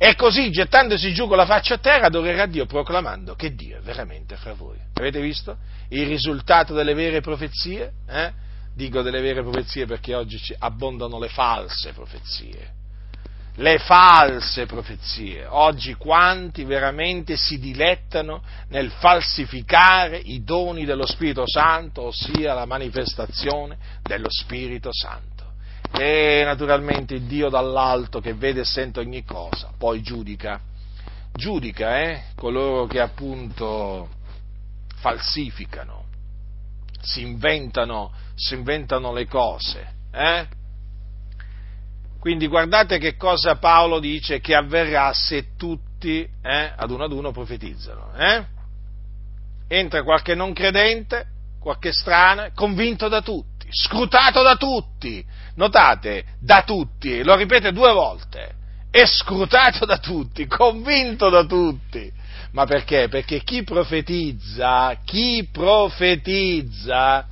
e così, gettandosi giù con la faccia a terra, adorerà Dio proclamando che Dio è veramente fra voi. Avete visto il risultato delle vere profezie? Eh? Dico delle vere profezie perché oggi abbondano le false profezie le false profezie. Oggi quanti veramente si dilettano nel falsificare i doni dello Spirito Santo, ossia la manifestazione dello Spirito Santo. E naturalmente Dio dall'alto che vede e sente ogni cosa, poi giudica, giudica eh, coloro che appunto falsificano, si inventano, si inventano le cose. Eh? Quindi guardate che cosa Paolo dice che avverrà se tutti eh, ad uno ad uno profetizzano. Eh? Entra qualche non credente, qualche strano, convinto da tutti, scrutato da tutti. Notate, da tutti, lo ripete due volte, è scrutato da tutti, convinto da tutti. Ma perché? Perché chi profetizza, chi profetizza,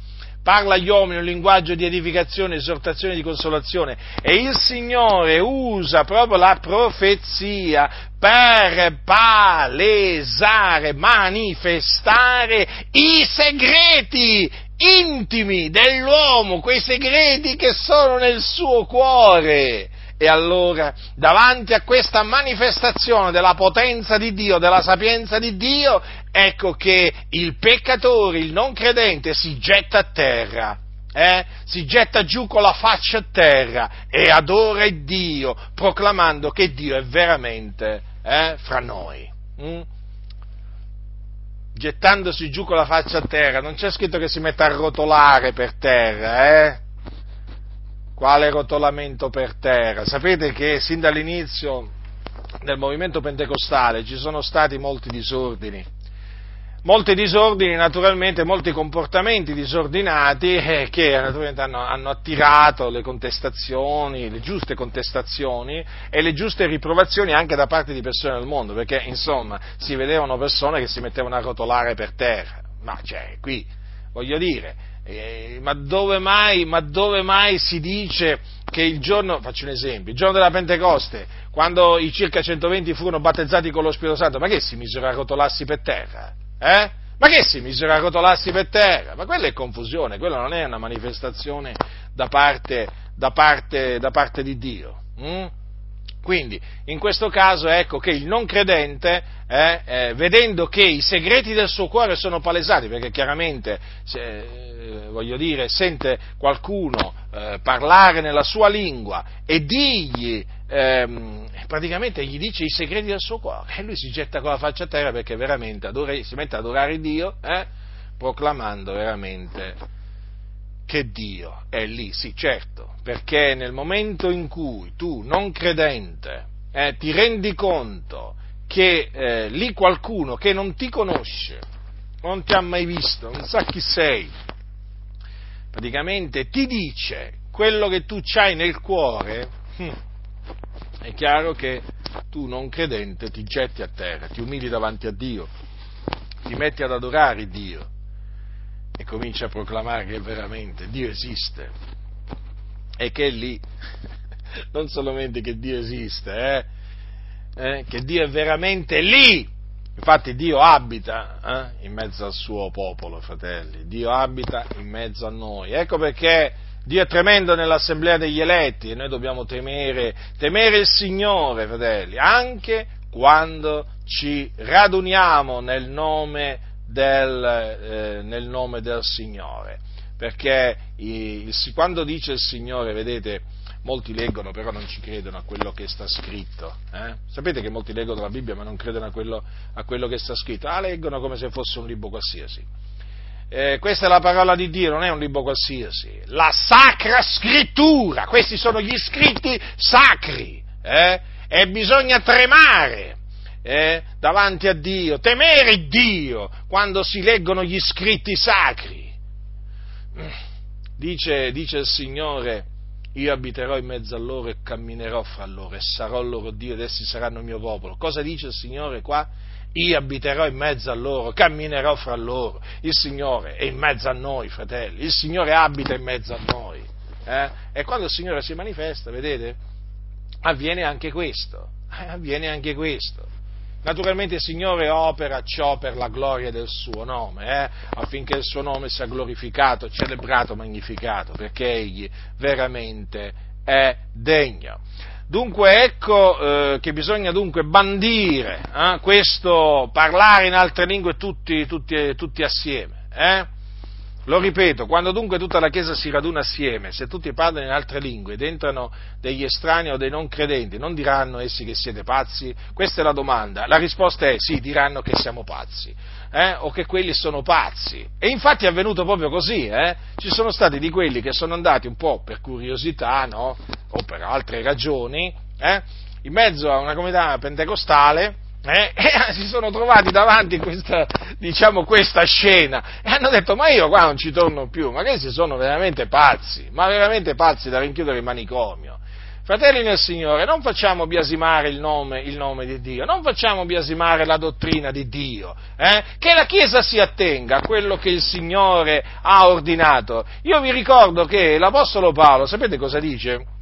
parla agli uomini un linguaggio di edificazione, esortazione e di consolazione e il Signore usa proprio la profezia per palesare, manifestare i segreti intimi dell'uomo, quei segreti che sono nel suo cuore. E allora, davanti a questa manifestazione della potenza di Dio, della sapienza di Dio, ecco che il peccatore, il non credente, si getta a terra. Eh? si getta giù con la faccia a terra e adora il Dio, proclamando che Dio è veramente eh, fra noi. Mm? Gettandosi giù con la faccia a terra, non c'è scritto che si metta a rotolare per terra, eh? Quale rotolamento per terra? Sapete che sin dall'inizio del movimento pentecostale ci sono stati molti disordini. Molti disordini, naturalmente, molti comportamenti disordinati eh, che naturalmente hanno, hanno, attirato le contestazioni, le giuste contestazioni e le giuste riprovazioni anche da parte di persone del mondo, perché insomma si vedevano persone che si mettevano a rotolare per terra. Ma cioè, qui, voglio dire, eh, ma, dove mai, ma dove mai si dice che il giorno, faccio un esempio, il giorno della Pentecoste, quando i circa 120 furono battezzati con lo Spirito Santo, ma che si misero a rotolarsi per terra? Eh? Ma che si misero a rotolarsi per terra? Ma quella è confusione, quella non è una manifestazione da parte, da parte, da parte di Dio. Mm? Quindi, in questo caso, ecco che il non credente, eh, eh, vedendo che i segreti del suo cuore sono palesati, perché chiaramente, se, eh, voglio dire, sente qualcuno eh, parlare nella sua lingua e digli, ehm, praticamente gli dice i segreti del suo cuore, e lui si getta con la faccia a terra perché veramente adora, si mette ad adorare Dio, eh, proclamando veramente che Dio è lì, sì certo, perché nel momento in cui tu, non credente, eh, ti rendi conto che eh, lì qualcuno che non ti conosce, non ti ha mai visto, non sa chi sei, praticamente ti dice quello che tu hai nel cuore, hm, è chiaro che tu non credente ti getti a terra, ti umili davanti a Dio, ti metti ad adorare Dio e comincia a proclamare che veramente Dio esiste e che è lì, [laughs] non solamente che Dio esiste, eh, eh, che Dio è veramente lì. Infatti Dio abita eh, in mezzo al suo popolo, fratelli, Dio abita in mezzo a noi. Ecco perché Dio è tremendo nell'assemblea degli eletti e noi dobbiamo temere, temere il Signore, fratelli, anche quando ci raduniamo nel nome del, eh, nel nome del Signore. Perché il, quando dice il Signore, vedete, molti leggono però non ci credono a quello che sta scritto. Eh? Sapete che molti leggono la Bibbia ma non credono a quello, a quello che sta scritto? Ah, leggono come se fosse un libro qualsiasi. Eh, questa è la parola di Dio, non è un libro qualsiasi. La Sacra Scrittura, questi sono gli scritti sacri. Eh? E bisogna tremare eh, davanti a Dio, temere Dio quando si leggono gli scritti sacri. Dice, dice il Signore, io abiterò in mezzo a loro e camminerò fra loro e sarò loro Dio ed essi saranno mio popolo. Cosa dice il Signore qua? Io abiterò in mezzo a loro, camminerò fra loro. Il Signore è in mezzo a noi, fratelli. Il Signore abita in mezzo a noi. Eh? E quando il Signore si manifesta, vedete, avviene anche questo. Eh, avviene anche questo. Naturalmente il Signore opera ciò per la gloria del suo nome, eh? affinché il suo nome sia glorificato, celebrato, magnificato, perché Egli veramente è degno. Dunque ecco eh, che bisogna dunque bandire eh, questo parlare in altre lingue tutti, tutti, tutti assieme. Lo ripeto, quando dunque tutta la Chiesa si raduna assieme, se tutti parlano in altre lingue ed entrano degli estranei o dei non credenti, non diranno essi che siete pazzi? Questa è la domanda. La risposta è sì, diranno che siamo pazzi. Eh? o che quelli sono pazzi. E infatti è avvenuto proprio così, eh? ci sono stati di quelli che sono andati un po' per curiosità, no? o per altre ragioni, eh? in mezzo a una comunità pentecostale, eh, [laughs] e si sono trovati davanti questa, diciamo, questa scena e hanno detto ma io qua non ci torno più, ma questi sono veramente pazzi, ma veramente pazzi da rinchiudere il manicomio. Fratelli nel Signore, non facciamo biasimare il nome, il nome di Dio, non facciamo biasimare la dottrina di Dio, eh? che la Chiesa si attenga a quello che il Signore ha ordinato. Io vi ricordo che l'Apostolo Paolo, sapete cosa dice?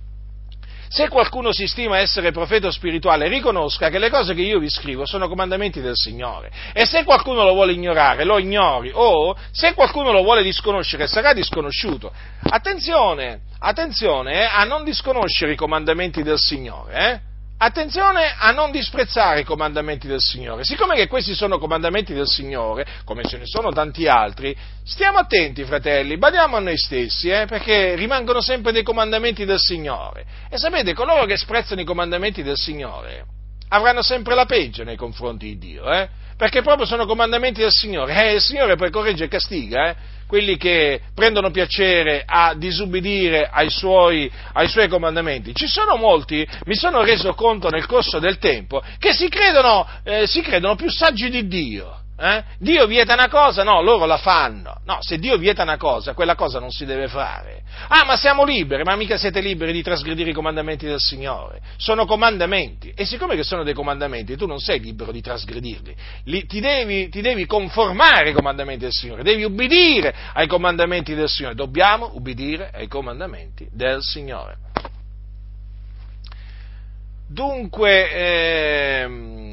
Se qualcuno si stima essere profeta spirituale, riconosca che le cose che io vi scrivo sono comandamenti del Signore. E se qualcuno lo vuole ignorare, lo ignori. O se qualcuno lo vuole disconoscere, sarà disconosciuto. Attenzione, attenzione a non disconoscere i comandamenti del Signore. Eh? Attenzione a non disprezzare i comandamenti del Signore. Siccome che questi sono comandamenti del Signore, come ce ne sono tanti altri, stiamo attenti, fratelli, badiamo a noi stessi, eh, perché rimangono sempre dei comandamenti del Signore. E sapete, coloro che sprezzano i comandamenti del Signore avranno sempre la peggio nei confronti di Dio, eh, perché proprio sono comandamenti del Signore. Eh, il Signore poi corregge e castiga, eh, quelli che prendono piacere a disubbidire ai suoi, ai suoi, comandamenti. Ci sono molti, mi sono reso conto nel corso del tempo, che si credono, eh, si credono più saggi di Dio. Eh? Dio vieta una cosa? No, loro la fanno. No, se Dio vieta una cosa, quella cosa non si deve fare. Ah, ma siamo liberi, ma mica siete liberi di trasgredire i comandamenti del Signore. Sono comandamenti. E siccome che sono dei comandamenti, tu non sei libero di trasgredirli. Li, ti, devi, ti devi conformare ai comandamenti del Signore, devi ubbidire ai comandamenti del Signore. Dobbiamo ubbidire ai comandamenti del Signore. Dunque, ehm,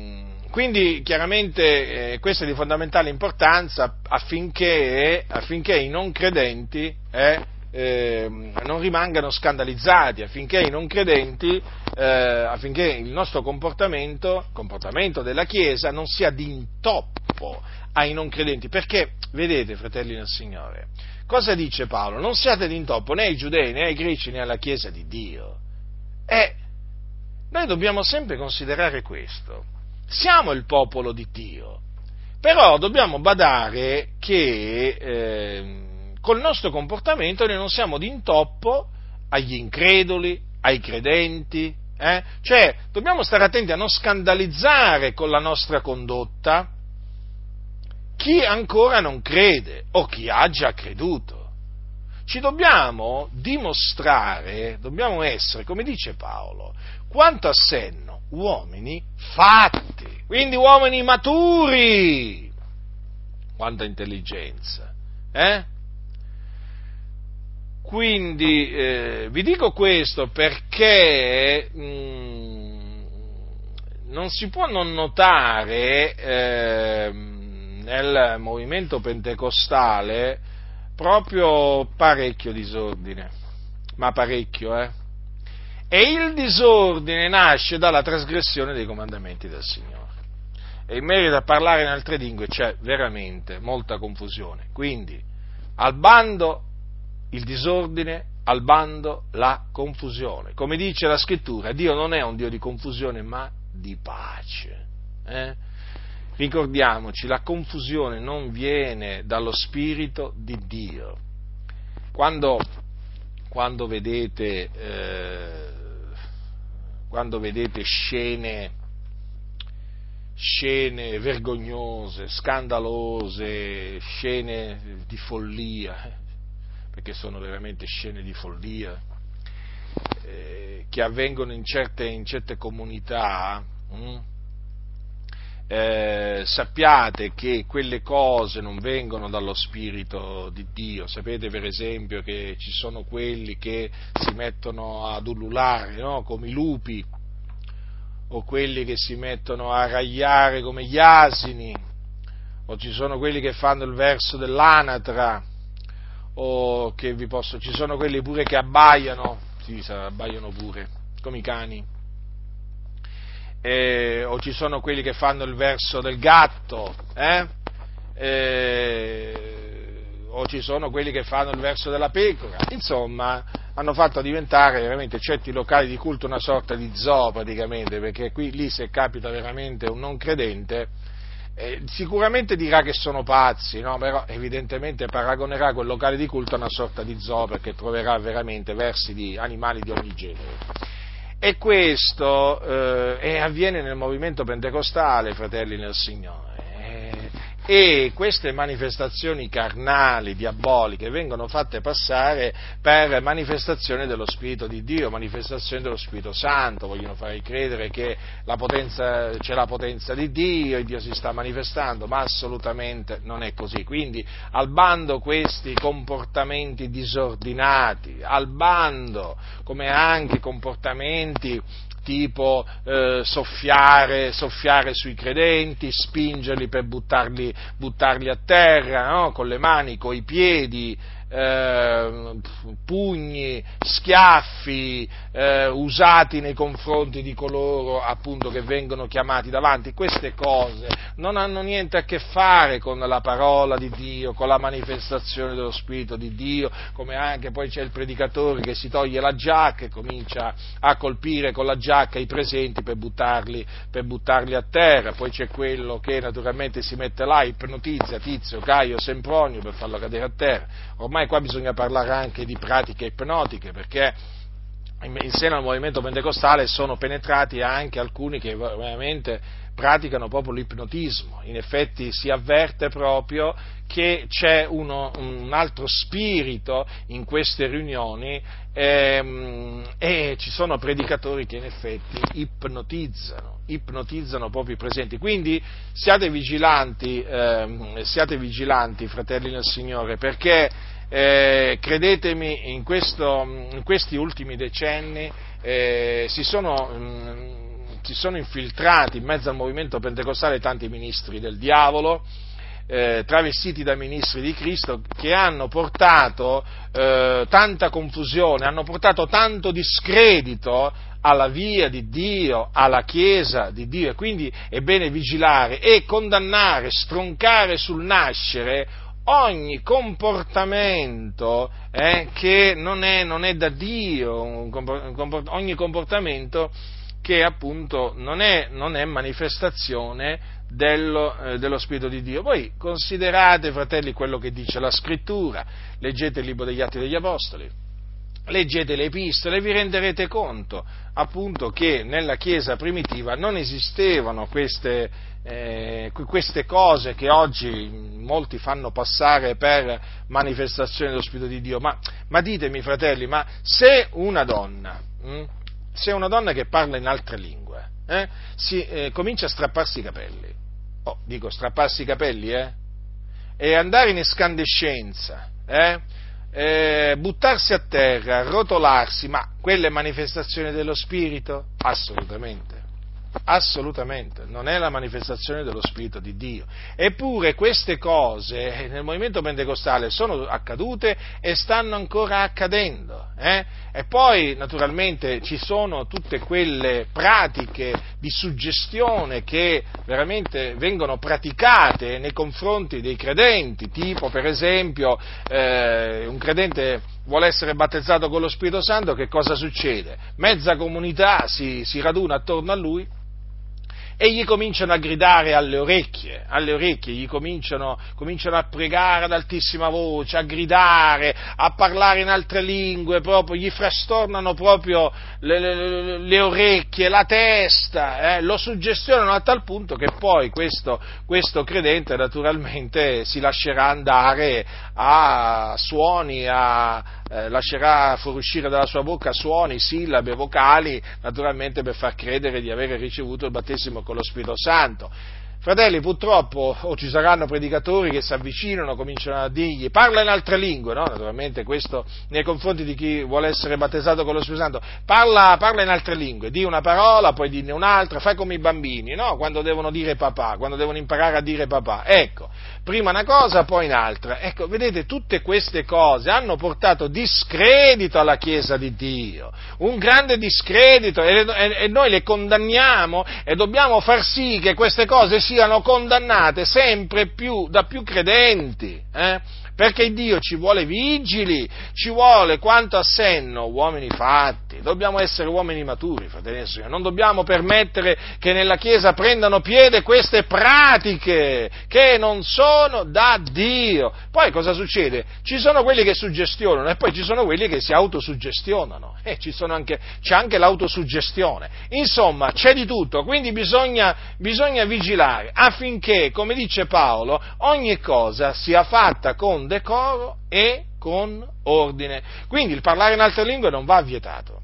quindi chiaramente eh, questo è di fondamentale importanza affinché, affinché i non credenti eh, eh, non rimangano scandalizzati, affinché credenti, eh, affinché il nostro comportamento, comportamento della Chiesa non sia d'intoppo ai non credenti, perché vedete, fratelli del Signore, cosa dice Paolo? Non siate d'intoppo né ai giudei né ai greci né alla Chiesa di Dio. E noi dobbiamo sempre considerare questo. Siamo il popolo di Dio, però dobbiamo badare che eh, col nostro comportamento noi non siamo d'intoppo agli increduli, ai credenti, eh? cioè dobbiamo stare attenti a non scandalizzare con la nostra condotta chi ancora non crede o chi ha già creduto. Ci dobbiamo dimostrare, dobbiamo essere, come dice Paolo, quanto a senno, uomini fatti, quindi uomini maturi. Quanta intelligenza, eh? Quindi eh, vi dico questo perché mh, mm, non si può non notare eh, nel movimento pentecostale proprio parecchio disordine, ma parecchio, eh? E il disordine nasce dalla trasgressione dei comandamenti del Signore. E in merito a parlare in altre lingue c'è veramente molta confusione. Quindi, al bando il disordine, al bando la confusione. Come dice la scrittura, Dio non è un Dio di confusione, ma di pace. Eh? Ricordiamoci, la confusione non viene dallo Spirito di Dio. Quando, quando, vedete, eh, quando vedete scene, scene vergognose, scandalose, scene di follia, eh, perché sono veramente scene di follia, eh, che avvengono in certe, in certe comunità, hm? Eh, sappiate che quelle cose non vengono dallo Spirito di Dio. Sapete per esempio che ci sono quelli che si mettono ad ululare no? come i lupi, o quelli che si mettono a ragliare come gli asini, o ci sono quelli che fanno il verso dell'anatra, o che vi posso, ci sono quelli pure che abbaiano, sì, abbaiano pure, come i cani, eh, o ci sono quelli che fanno il verso del gatto, eh? Eh, o ci sono quelli che fanno il verso della pecora, insomma hanno fatto diventare veramente certi locali di culto una sorta di zoo praticamente, perché qui lì se capita veramente un non credente, eh, sicuramente dirà che sono pazzi, no? però evidentemente paragonerà quel locale di culto a una sorta di zoo perché troverà veramente versi di animali di ogni genere. E questo eh, avviene nel movimento pentecostale, fratelli nel Signore e queste manifestazioni carnali, diaboliche, vengono fatte passare per manifestazioni dello Spirito di Dio, manifestazioni dello Spirito Santo, vogliono fare credere che la potenza, c'è la potenza di Dio e Dio si sta manifestando, ma assolutamente non è così. Quindi al bando questi comportamenti disordinati, al bando come anche comportamenti tipo eh, soffiare, soffiare, sui credenti, spingerli per buttarli, buttarli a terra no? con le mani, con i piedi, eh, pugni, schiaffi eh, usati nei confronti di coloro appunto che vengono chiamati davanti, queste cose non hanno niente a che fare con la parola di Dio, con la manifestazione dello Spirito di Dio, come anche poi c'è il predicatore che si toglie la giacca e comincia a colpire con la giacca i presenti per buttarli, per buttarli a terra, poi c'è quello che naturalmente si mette là, ipnotizza Tizio, Caio, Sempronio per farlo cadere a terra, ormai ormai qua bisogna parlare anche di pratiche ipnotiche, perché in seno al movimento pentecostale sono penetrati anche alcuni che veramente praticano proprio l'ipnotismo. In effetti si avverte proprio che c'è uno, un altro spirito in queste riunioni ehm, e ci sono predicatori che in effetti ipnotizzano, ipnotizzano proprio i presenti. Quindi siate vigilanti, ehm, siate vigilanti fratelli del Signore, perché eh, credetemi, in, questo, in, questi ultimi decenni eh, si sono mh, mm, si sono infiltrati in mezzo al movimento pentecostale tanti ministri del diavolo, eh, travestiti da ministri di Cristo, che hanno portato eh, tanta confusione, hanno portato tanto discredito alla via di Dio, alla Chiesa di Dio. E quindi è bene vigilare e condannare, stroncare sul nascere ogni comportamento eh, che non è, non è, da Dio, ogni comportamento che appunto non è, non è manifestazione dello, eh, dello, Spirito di Dio. Voi considerate, fratelli, quello che dice la Scrittura, leggete il libro degli Atti degli Apostoli, leggete le epistole e vi renderete conto appunto che nella Chiesa primitiva non esistevano queste, eh, queste cose che oggi molti fanno passare per manifestazione dello Spirito di Dio. Ma, ma ditemi, fratelli, ma se una donna, hm, se una donna che parla in altre lingue, eh, si, eh, comincia a strapparsi i capelli, oh, dico strapparsi i capelli, eh, e andare in escandescenza, eh, eh, buttarsi a terra, rotolarsi, ma quelle manifestazioni dello Spirito? Assolutamente. Assolutamente, non è la manifestazione dello Spirito di Dio. Eppure queste cose nel movimento pentecostale sono accadute e stanno ancora accadendo. Eh? E poi naturalmente ci sono tutte quelle pratiche di suggestione che veramente vengono praticate nei confronti dei credenti, tipo per esempio eh, un credente vuole essere battezzato con lo Spirito Santo, che cosa succede? Mezza comunità si, si raduna attorno a lui e gli cominciano a gridare alle orecchie, alle orecchie, gli cominciano, cominciano, a pregare ad altissima voce, a gridare, a parlare in altre lingue, proprio, gli frastornano proprio le, le, le orecchie, la testa, eh, lo suggestionano a tal punto che poi questo, questo credente naturalmente si lascerà andare a suoni, a, eh, lascerà fuoriuscire dalla sua bocca suoni, sillabe, vocali, naturalmente per far credere di avere ricevuto il battesimo con lo Spirito Santo. Fratelli, purtroppo o ci saranno predicatori che si avvicinano, cominciano a dirgli parla in altre lingue, no? Naturalmente questo nei confronti di chi vuole essere battezzato con lo Spirito Santo, parla, parla in altre lingue, di una parola, poi dinne un'altra, fai come i bambini, no? Quando devono dire papà, quando devono imparare a dire papà. Ecco, prima una cosa, poi un'altra. Ecco, vedete, tutte queste cose hanno portato discredito alla Chiesa di Dio, un grande discredito e, e, e noi le condanniamo e dobbiamo far sì che queste cose siano condannate sempre più da più credenti. Eh? Perché Dio ci vuole vigili, ci vuole quanto a senno uomini fatti, dobbiamo essere uomini maturi, fratelli e Signore, non dobbiamo permettere che nella Chiesa prendano piede queste pratiche che non sono da Dio. Poi cosa succede? Ci sono quelli che suggestionano e poi ci sono quelli che si autosuggestionano e anche, c'è anche l'autosuggestione. Insomma, c'è di tutto, quindi bisogna, bisogna vigilare affinché, come dice Paolo, ogni cosa sia fatta con decoro e con ordine. Quindi il parlare in altre lingue non va vietato,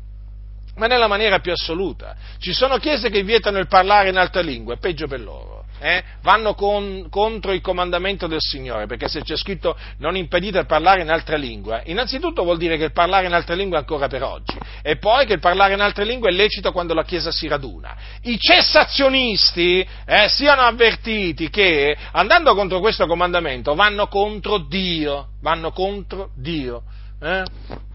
ma nella maniera più assoluta. Ci sono chiese che vietano il parlare in altre lingue, peggio per loro eh, vanno con, contro il comandamento del Signore, perché se c'è scritto non impedite il parlare in altre lingue, innanzitutto vuol dire che il parlare in altre lingue è ancora per oggi, e poi che il parlare in altre lingue è lecito quando la Chiesa si raduna. I cessazionisti eh, siano avvertiti che andando contro questo comandamento vanno contro Dio, vanno contro Dio. Eh?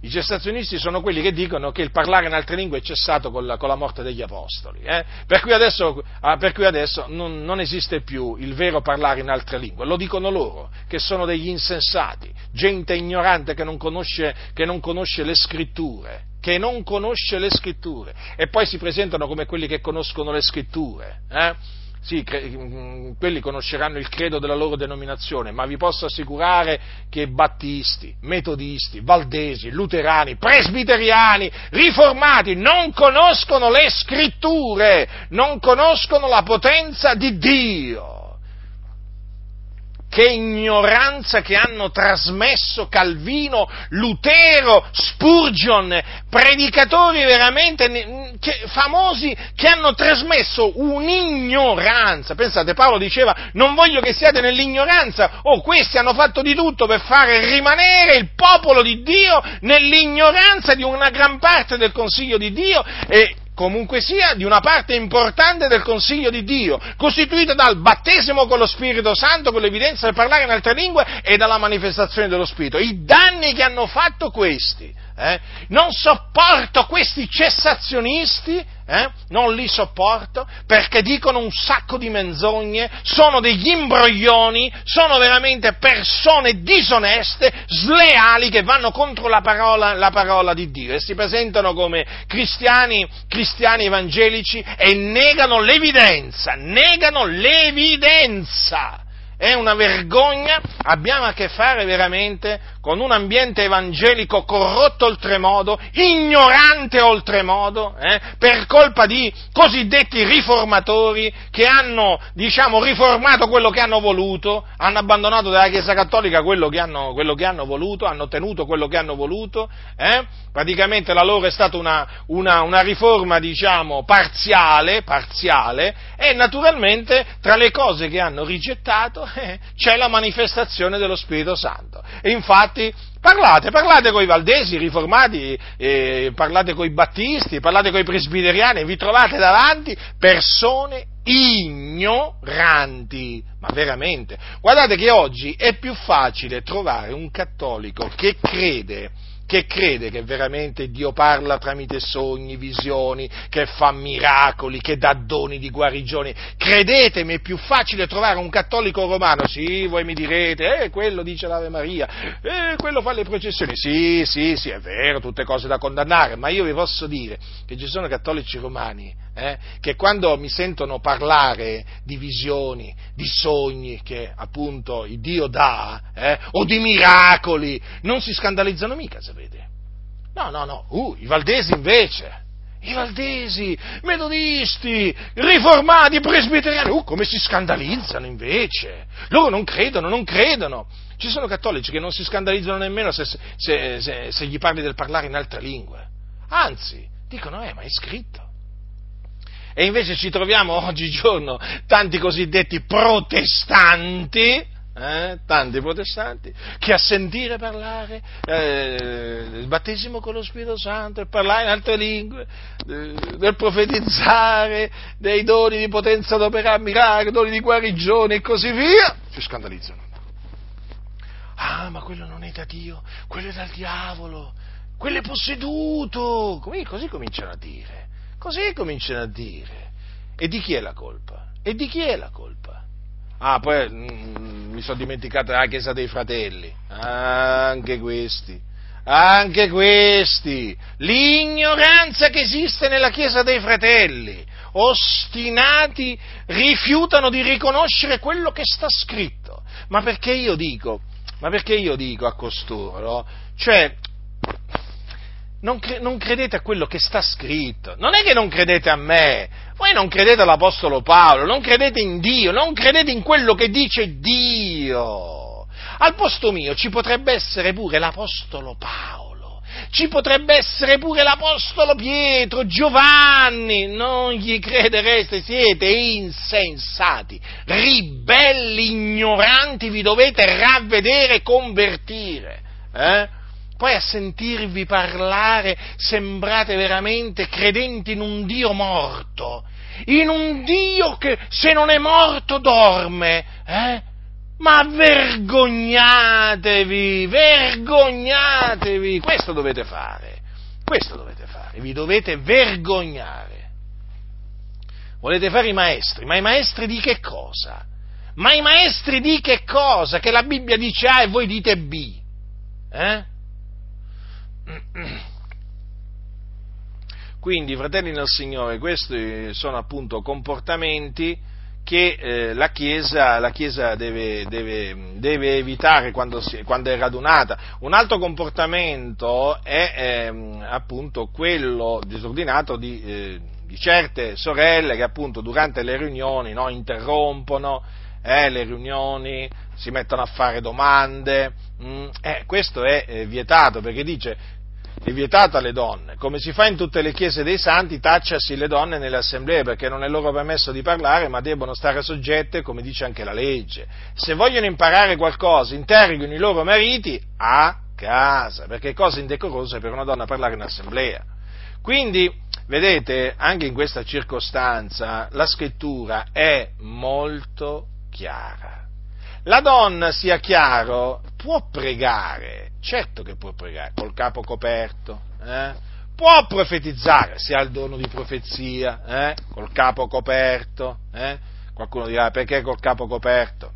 I cessazionisti sono quelli che dicono che il parlare in altre lingue è cessato con la, con la morte degli apostoli, eh? per cui adesso, ah, per cui adesso non, non, esiste più il vero parlare in altre lingue, lo dicono loro, che sono degli insensati, gente ignorante che non conosce, che non conosce le scritture, che non conosce le scritture, e poi si presentano come quelli che conoscono le scritture. Eh? Sì, mm, quelli conosceranno il credo della loro denominazione, ma vi posso assicurare che battisti, metodisti, valdesi, luterani, presbiteriani, riformati non conoscono le scritture, non conoscono la potenza di Dio che ignoranza che hanno trasmesso Calvino, Lutero, Spurgeon, predicatori veramente che, famosi che hanno trasmesso un'ignoranza. Pensate, Paolo diceva non voglio che siate nell'ignoranza, oh, questi hanno fatto di tutto per fare rimanere il popolo di Dio nell'ignoranza di una gran parte del consiglio di Dio e comunque sia, di una parte importante del consiglio di Dio, costituita dal battesimo con lo Spirito Santo, con l'evidenza del parlare in altre lingue e dalla manifestazione dello Spirito. I danni che hanno fatto questi eh? Non sopporto questi cessazionisti, eh? non li sopporto perché dicono un sacco di menzogne, sono degli imbroglioni, sono veramente persone disoneste, sleali che vanno contro la parola, la parola di Dio e si presentano come cristiani, cristiani evangelici e negano l'evidenza, negano l'evidenza è una vergogna, abbiamo a che fare veramente con un ambiente evangelico corrotto oltremodo, ignorante oltremodo, eh, per colpa di cosiddetti riformatori che hanno, diciamo, riformato quello che hanno voluto, hanno abbandonato dalla Chiesa Cattolica quello che hanno, quello che hanno voluto, hanno tenuto quello che hanno voluto, eh, praticamente la loro è stata una, una, una riforma, diciamo, parziale, parziale, e naturalmente tra le cose che hanno rigettato [laughs] c'è la manifestazione dello Spirito Santo. E infatti parlate, parlate con i valdesi, i riformati, eh, parlate con i battisti, parlate con i presbiteriani, vi trovate davanti persone ignoranti, ma veramente. Guardate che oggi è più facile trovare un cattolico che crede che crede che veramente Dio parla tramite sogni, visioni, che fa miracoli, che dà doni di guarigione. Credetemi, è più facile trovare un cattolico romano, sì, voi mi direte, eh, quello dice l'Ave Maria, eh, quello fa le processioni, sì, sì, sì, è vero, tutte cose da condannare, ma io vi posso dire che ci sono cattolici romani eh, che quando mi sentono parlare di visioni, di sogni che appunto il Dio dà, eh, o di miracoli, non si scandalizzano mica, sapete? No, no, no, uh, i valdesi invece, i valdesi, metodisti, riformati, presbiteriani, uh, come si scandalizzano invece? Loro non credono, non credono. Ci sono cattolici che non si scandalizzano nemmeno se, se, se, se gli parli del parlare in altre lingue. Anzi, dicono, eh, ma è scritto. E invece ci troviamo oggigiorno tanti cosiddetti protestanti, eh, tanti protestanti, che a sentire parlare eh, il battesimo con lo Spirito Santo, il parlare in altre lingue, eh, del profetizzare, dei doni di potenza ad miracoli, doni di guarigione e così via, si scandalizzano. Ah, ma quello non è da Dio, quello è dal diavolo, quello è posseduto, così cominciano a dire. Così cominciano a dire. E di chi è la colpa? E di chi è la colpa? Ah, poi mm, mi sono dimenticato la Chiesa dei Fratelli. Anche questi. Anche questi. L'ignoranza che esiste nella Chiesa dei Fratelli. Ostinati rifiutano di riconoscere quello che sta scritto. Ma perché io dico? Ma perché io dico a costoro? Cioè, non, cre- non, credete a quello che sta scritto, non è che non credete a me, voi non credete all'Apostolo Paolo, non credete in Dio, non credete in quello che dice Dio. Al posto mio ci potrebbe essere pure l'Apostolo Paolo, ci potrebbe essere pure l'Apostolo Pietro, Giovanni, non gli credereste, siete insensati, ribelli, ignoranti, vi dovete ravvedere e convertire. Eh? Poi a sentirvi parlare sembrate veramente credenti in un Dio morto, in un Dio che se non è morto dorme, eh? Ma vergognatevi, vergognatevi, questo dovete fare, questo dovete fare, vi dovete vergognare. Volete fare i maestri, ma i maestri di che cosa? Ma i maestri di che cosa? Che la Bibbia dice A e voi dite B. Eh? [clears throat] Quindi, fratelli nel Signore, questi sono appunto comportamenti che eh, la Chiesa, la Chiesa deve, deve, deve, evitare quando, si, quando, è radunata. Un altro comportamento è eh, appunto quello disordinato di, eh, di, certe sorelle che appunto durante le riunioni no, interrompono eh, le riunioni, si mettono a fare domande. Mm, eh, questo è eh, vietato perché dice è vietato alle donne, come si fa in tutte le chiese dei santi, tacciasi le donne nelle assemblee perché non è loro permesso di parlare, ma debbono stare soggette, come dice anche la legge. Se vogliono imparare qualcosa, interroghino i loro mariti a casa, perché è cosa indecorosa per una donna parlare in assemblea. Quindi vedete, anche in questa circostanza la scrittura è molto chiara. La donna, sia chiaro, può pregare, certo che può pregare, col capo coperto, eh? può profetizzare, se ha il dono di profezia, eh? col capo coperto, eh? qualcuno dirà perché col capo coperto?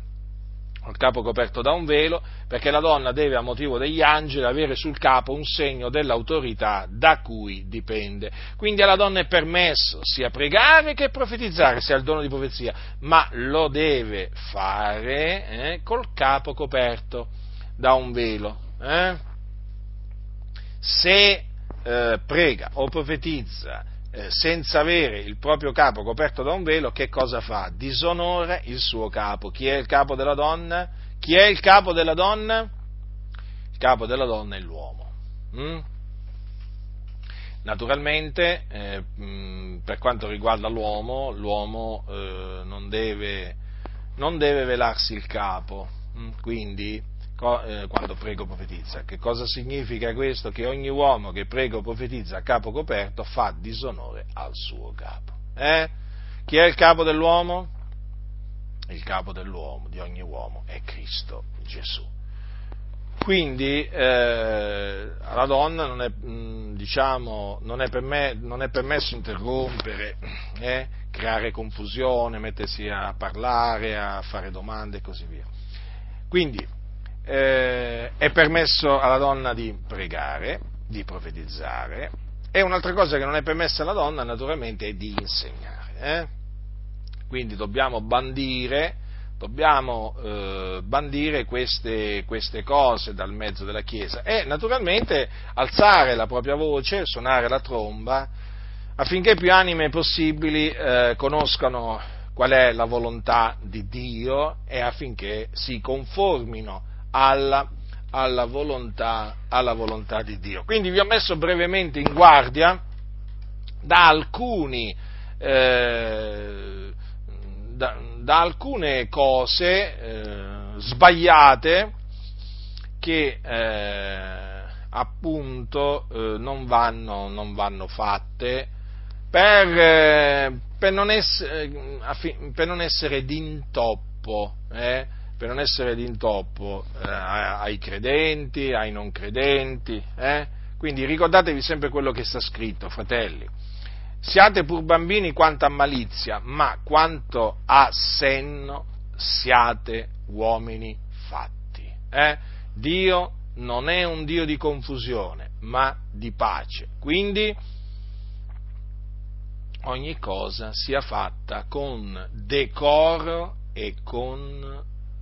Col capo coperto da un velo, perché la donna deve, a motivo degli angeli, avere sul capo un segno dell'autorità da cui dipende. Quindi alla donna è permesso sia pregare che profetizzare, se ha il dono di profezia, ma lo deve fare eh, col capo coperto da un velo. Eh? Se eh, prega o profetizza eh, senza avere il proprio capo coperto da un velo, che cosa fa? Disonora il suo capo. Chi è il capo della donna? Chi è il capo della donna? Il capo della donna è l'uomo. Mm? Naturalmente, eh, mm, per quanto riguarda l'uomo, l'uomo eh, non, deve, non, deve, velarsi il capo, mm? quindi quando prego profetizza. Che cosa significa questo? Che ogni uomo che prega o profetizza a capo coperto fa disonore al suo capo. Eh? Chi è il capo dell'uomo? Il capo dell'uomo, di ogni uomo, è Cristo Gesù. Quindi eh, alla donna non è, diciamo, non è, me, non è permesso interrompere, eh, creare confusione, mettersi a parlare, a fare domande e così via. Quindi eh, è permesso alla donna di pregare, di profetizzare, e un'altra cosa che non è permessa alla donna naturalmente è di insegnare. Eh? Quindi dobbiamo bandire, dobbiamo, eh, bandire queste, queste, cose dal mezzo della Chiesa e naturalmente alzare la propria voce, suonare la tromba, affinché più anime possibili eh, conoscano qual è la volontà di Dio e affinché si conformino alla, alla, volontà, alla volontà di Dio. Quindi vi ho messo brevemente in guardia da alcuni eh, da, da, alcune cose eh, sbagliate che eh, appunto eh, non vanno, non, vanno, fatte per, eh, per, non essere, per, non essere, d'intoppo. Per non essere d'intoppo eh, ai credenti, ai non credenti. Eh? Quindi ricordatevi sempre quello che sta scritto, fratelli. Siate pur bambini quanto a malizia, ma quanto a senno siate uomini fatti. Eh? Dio non è un Dio di confusione, ma di pace. Quindi ogni cosa sia fatta con decoro e con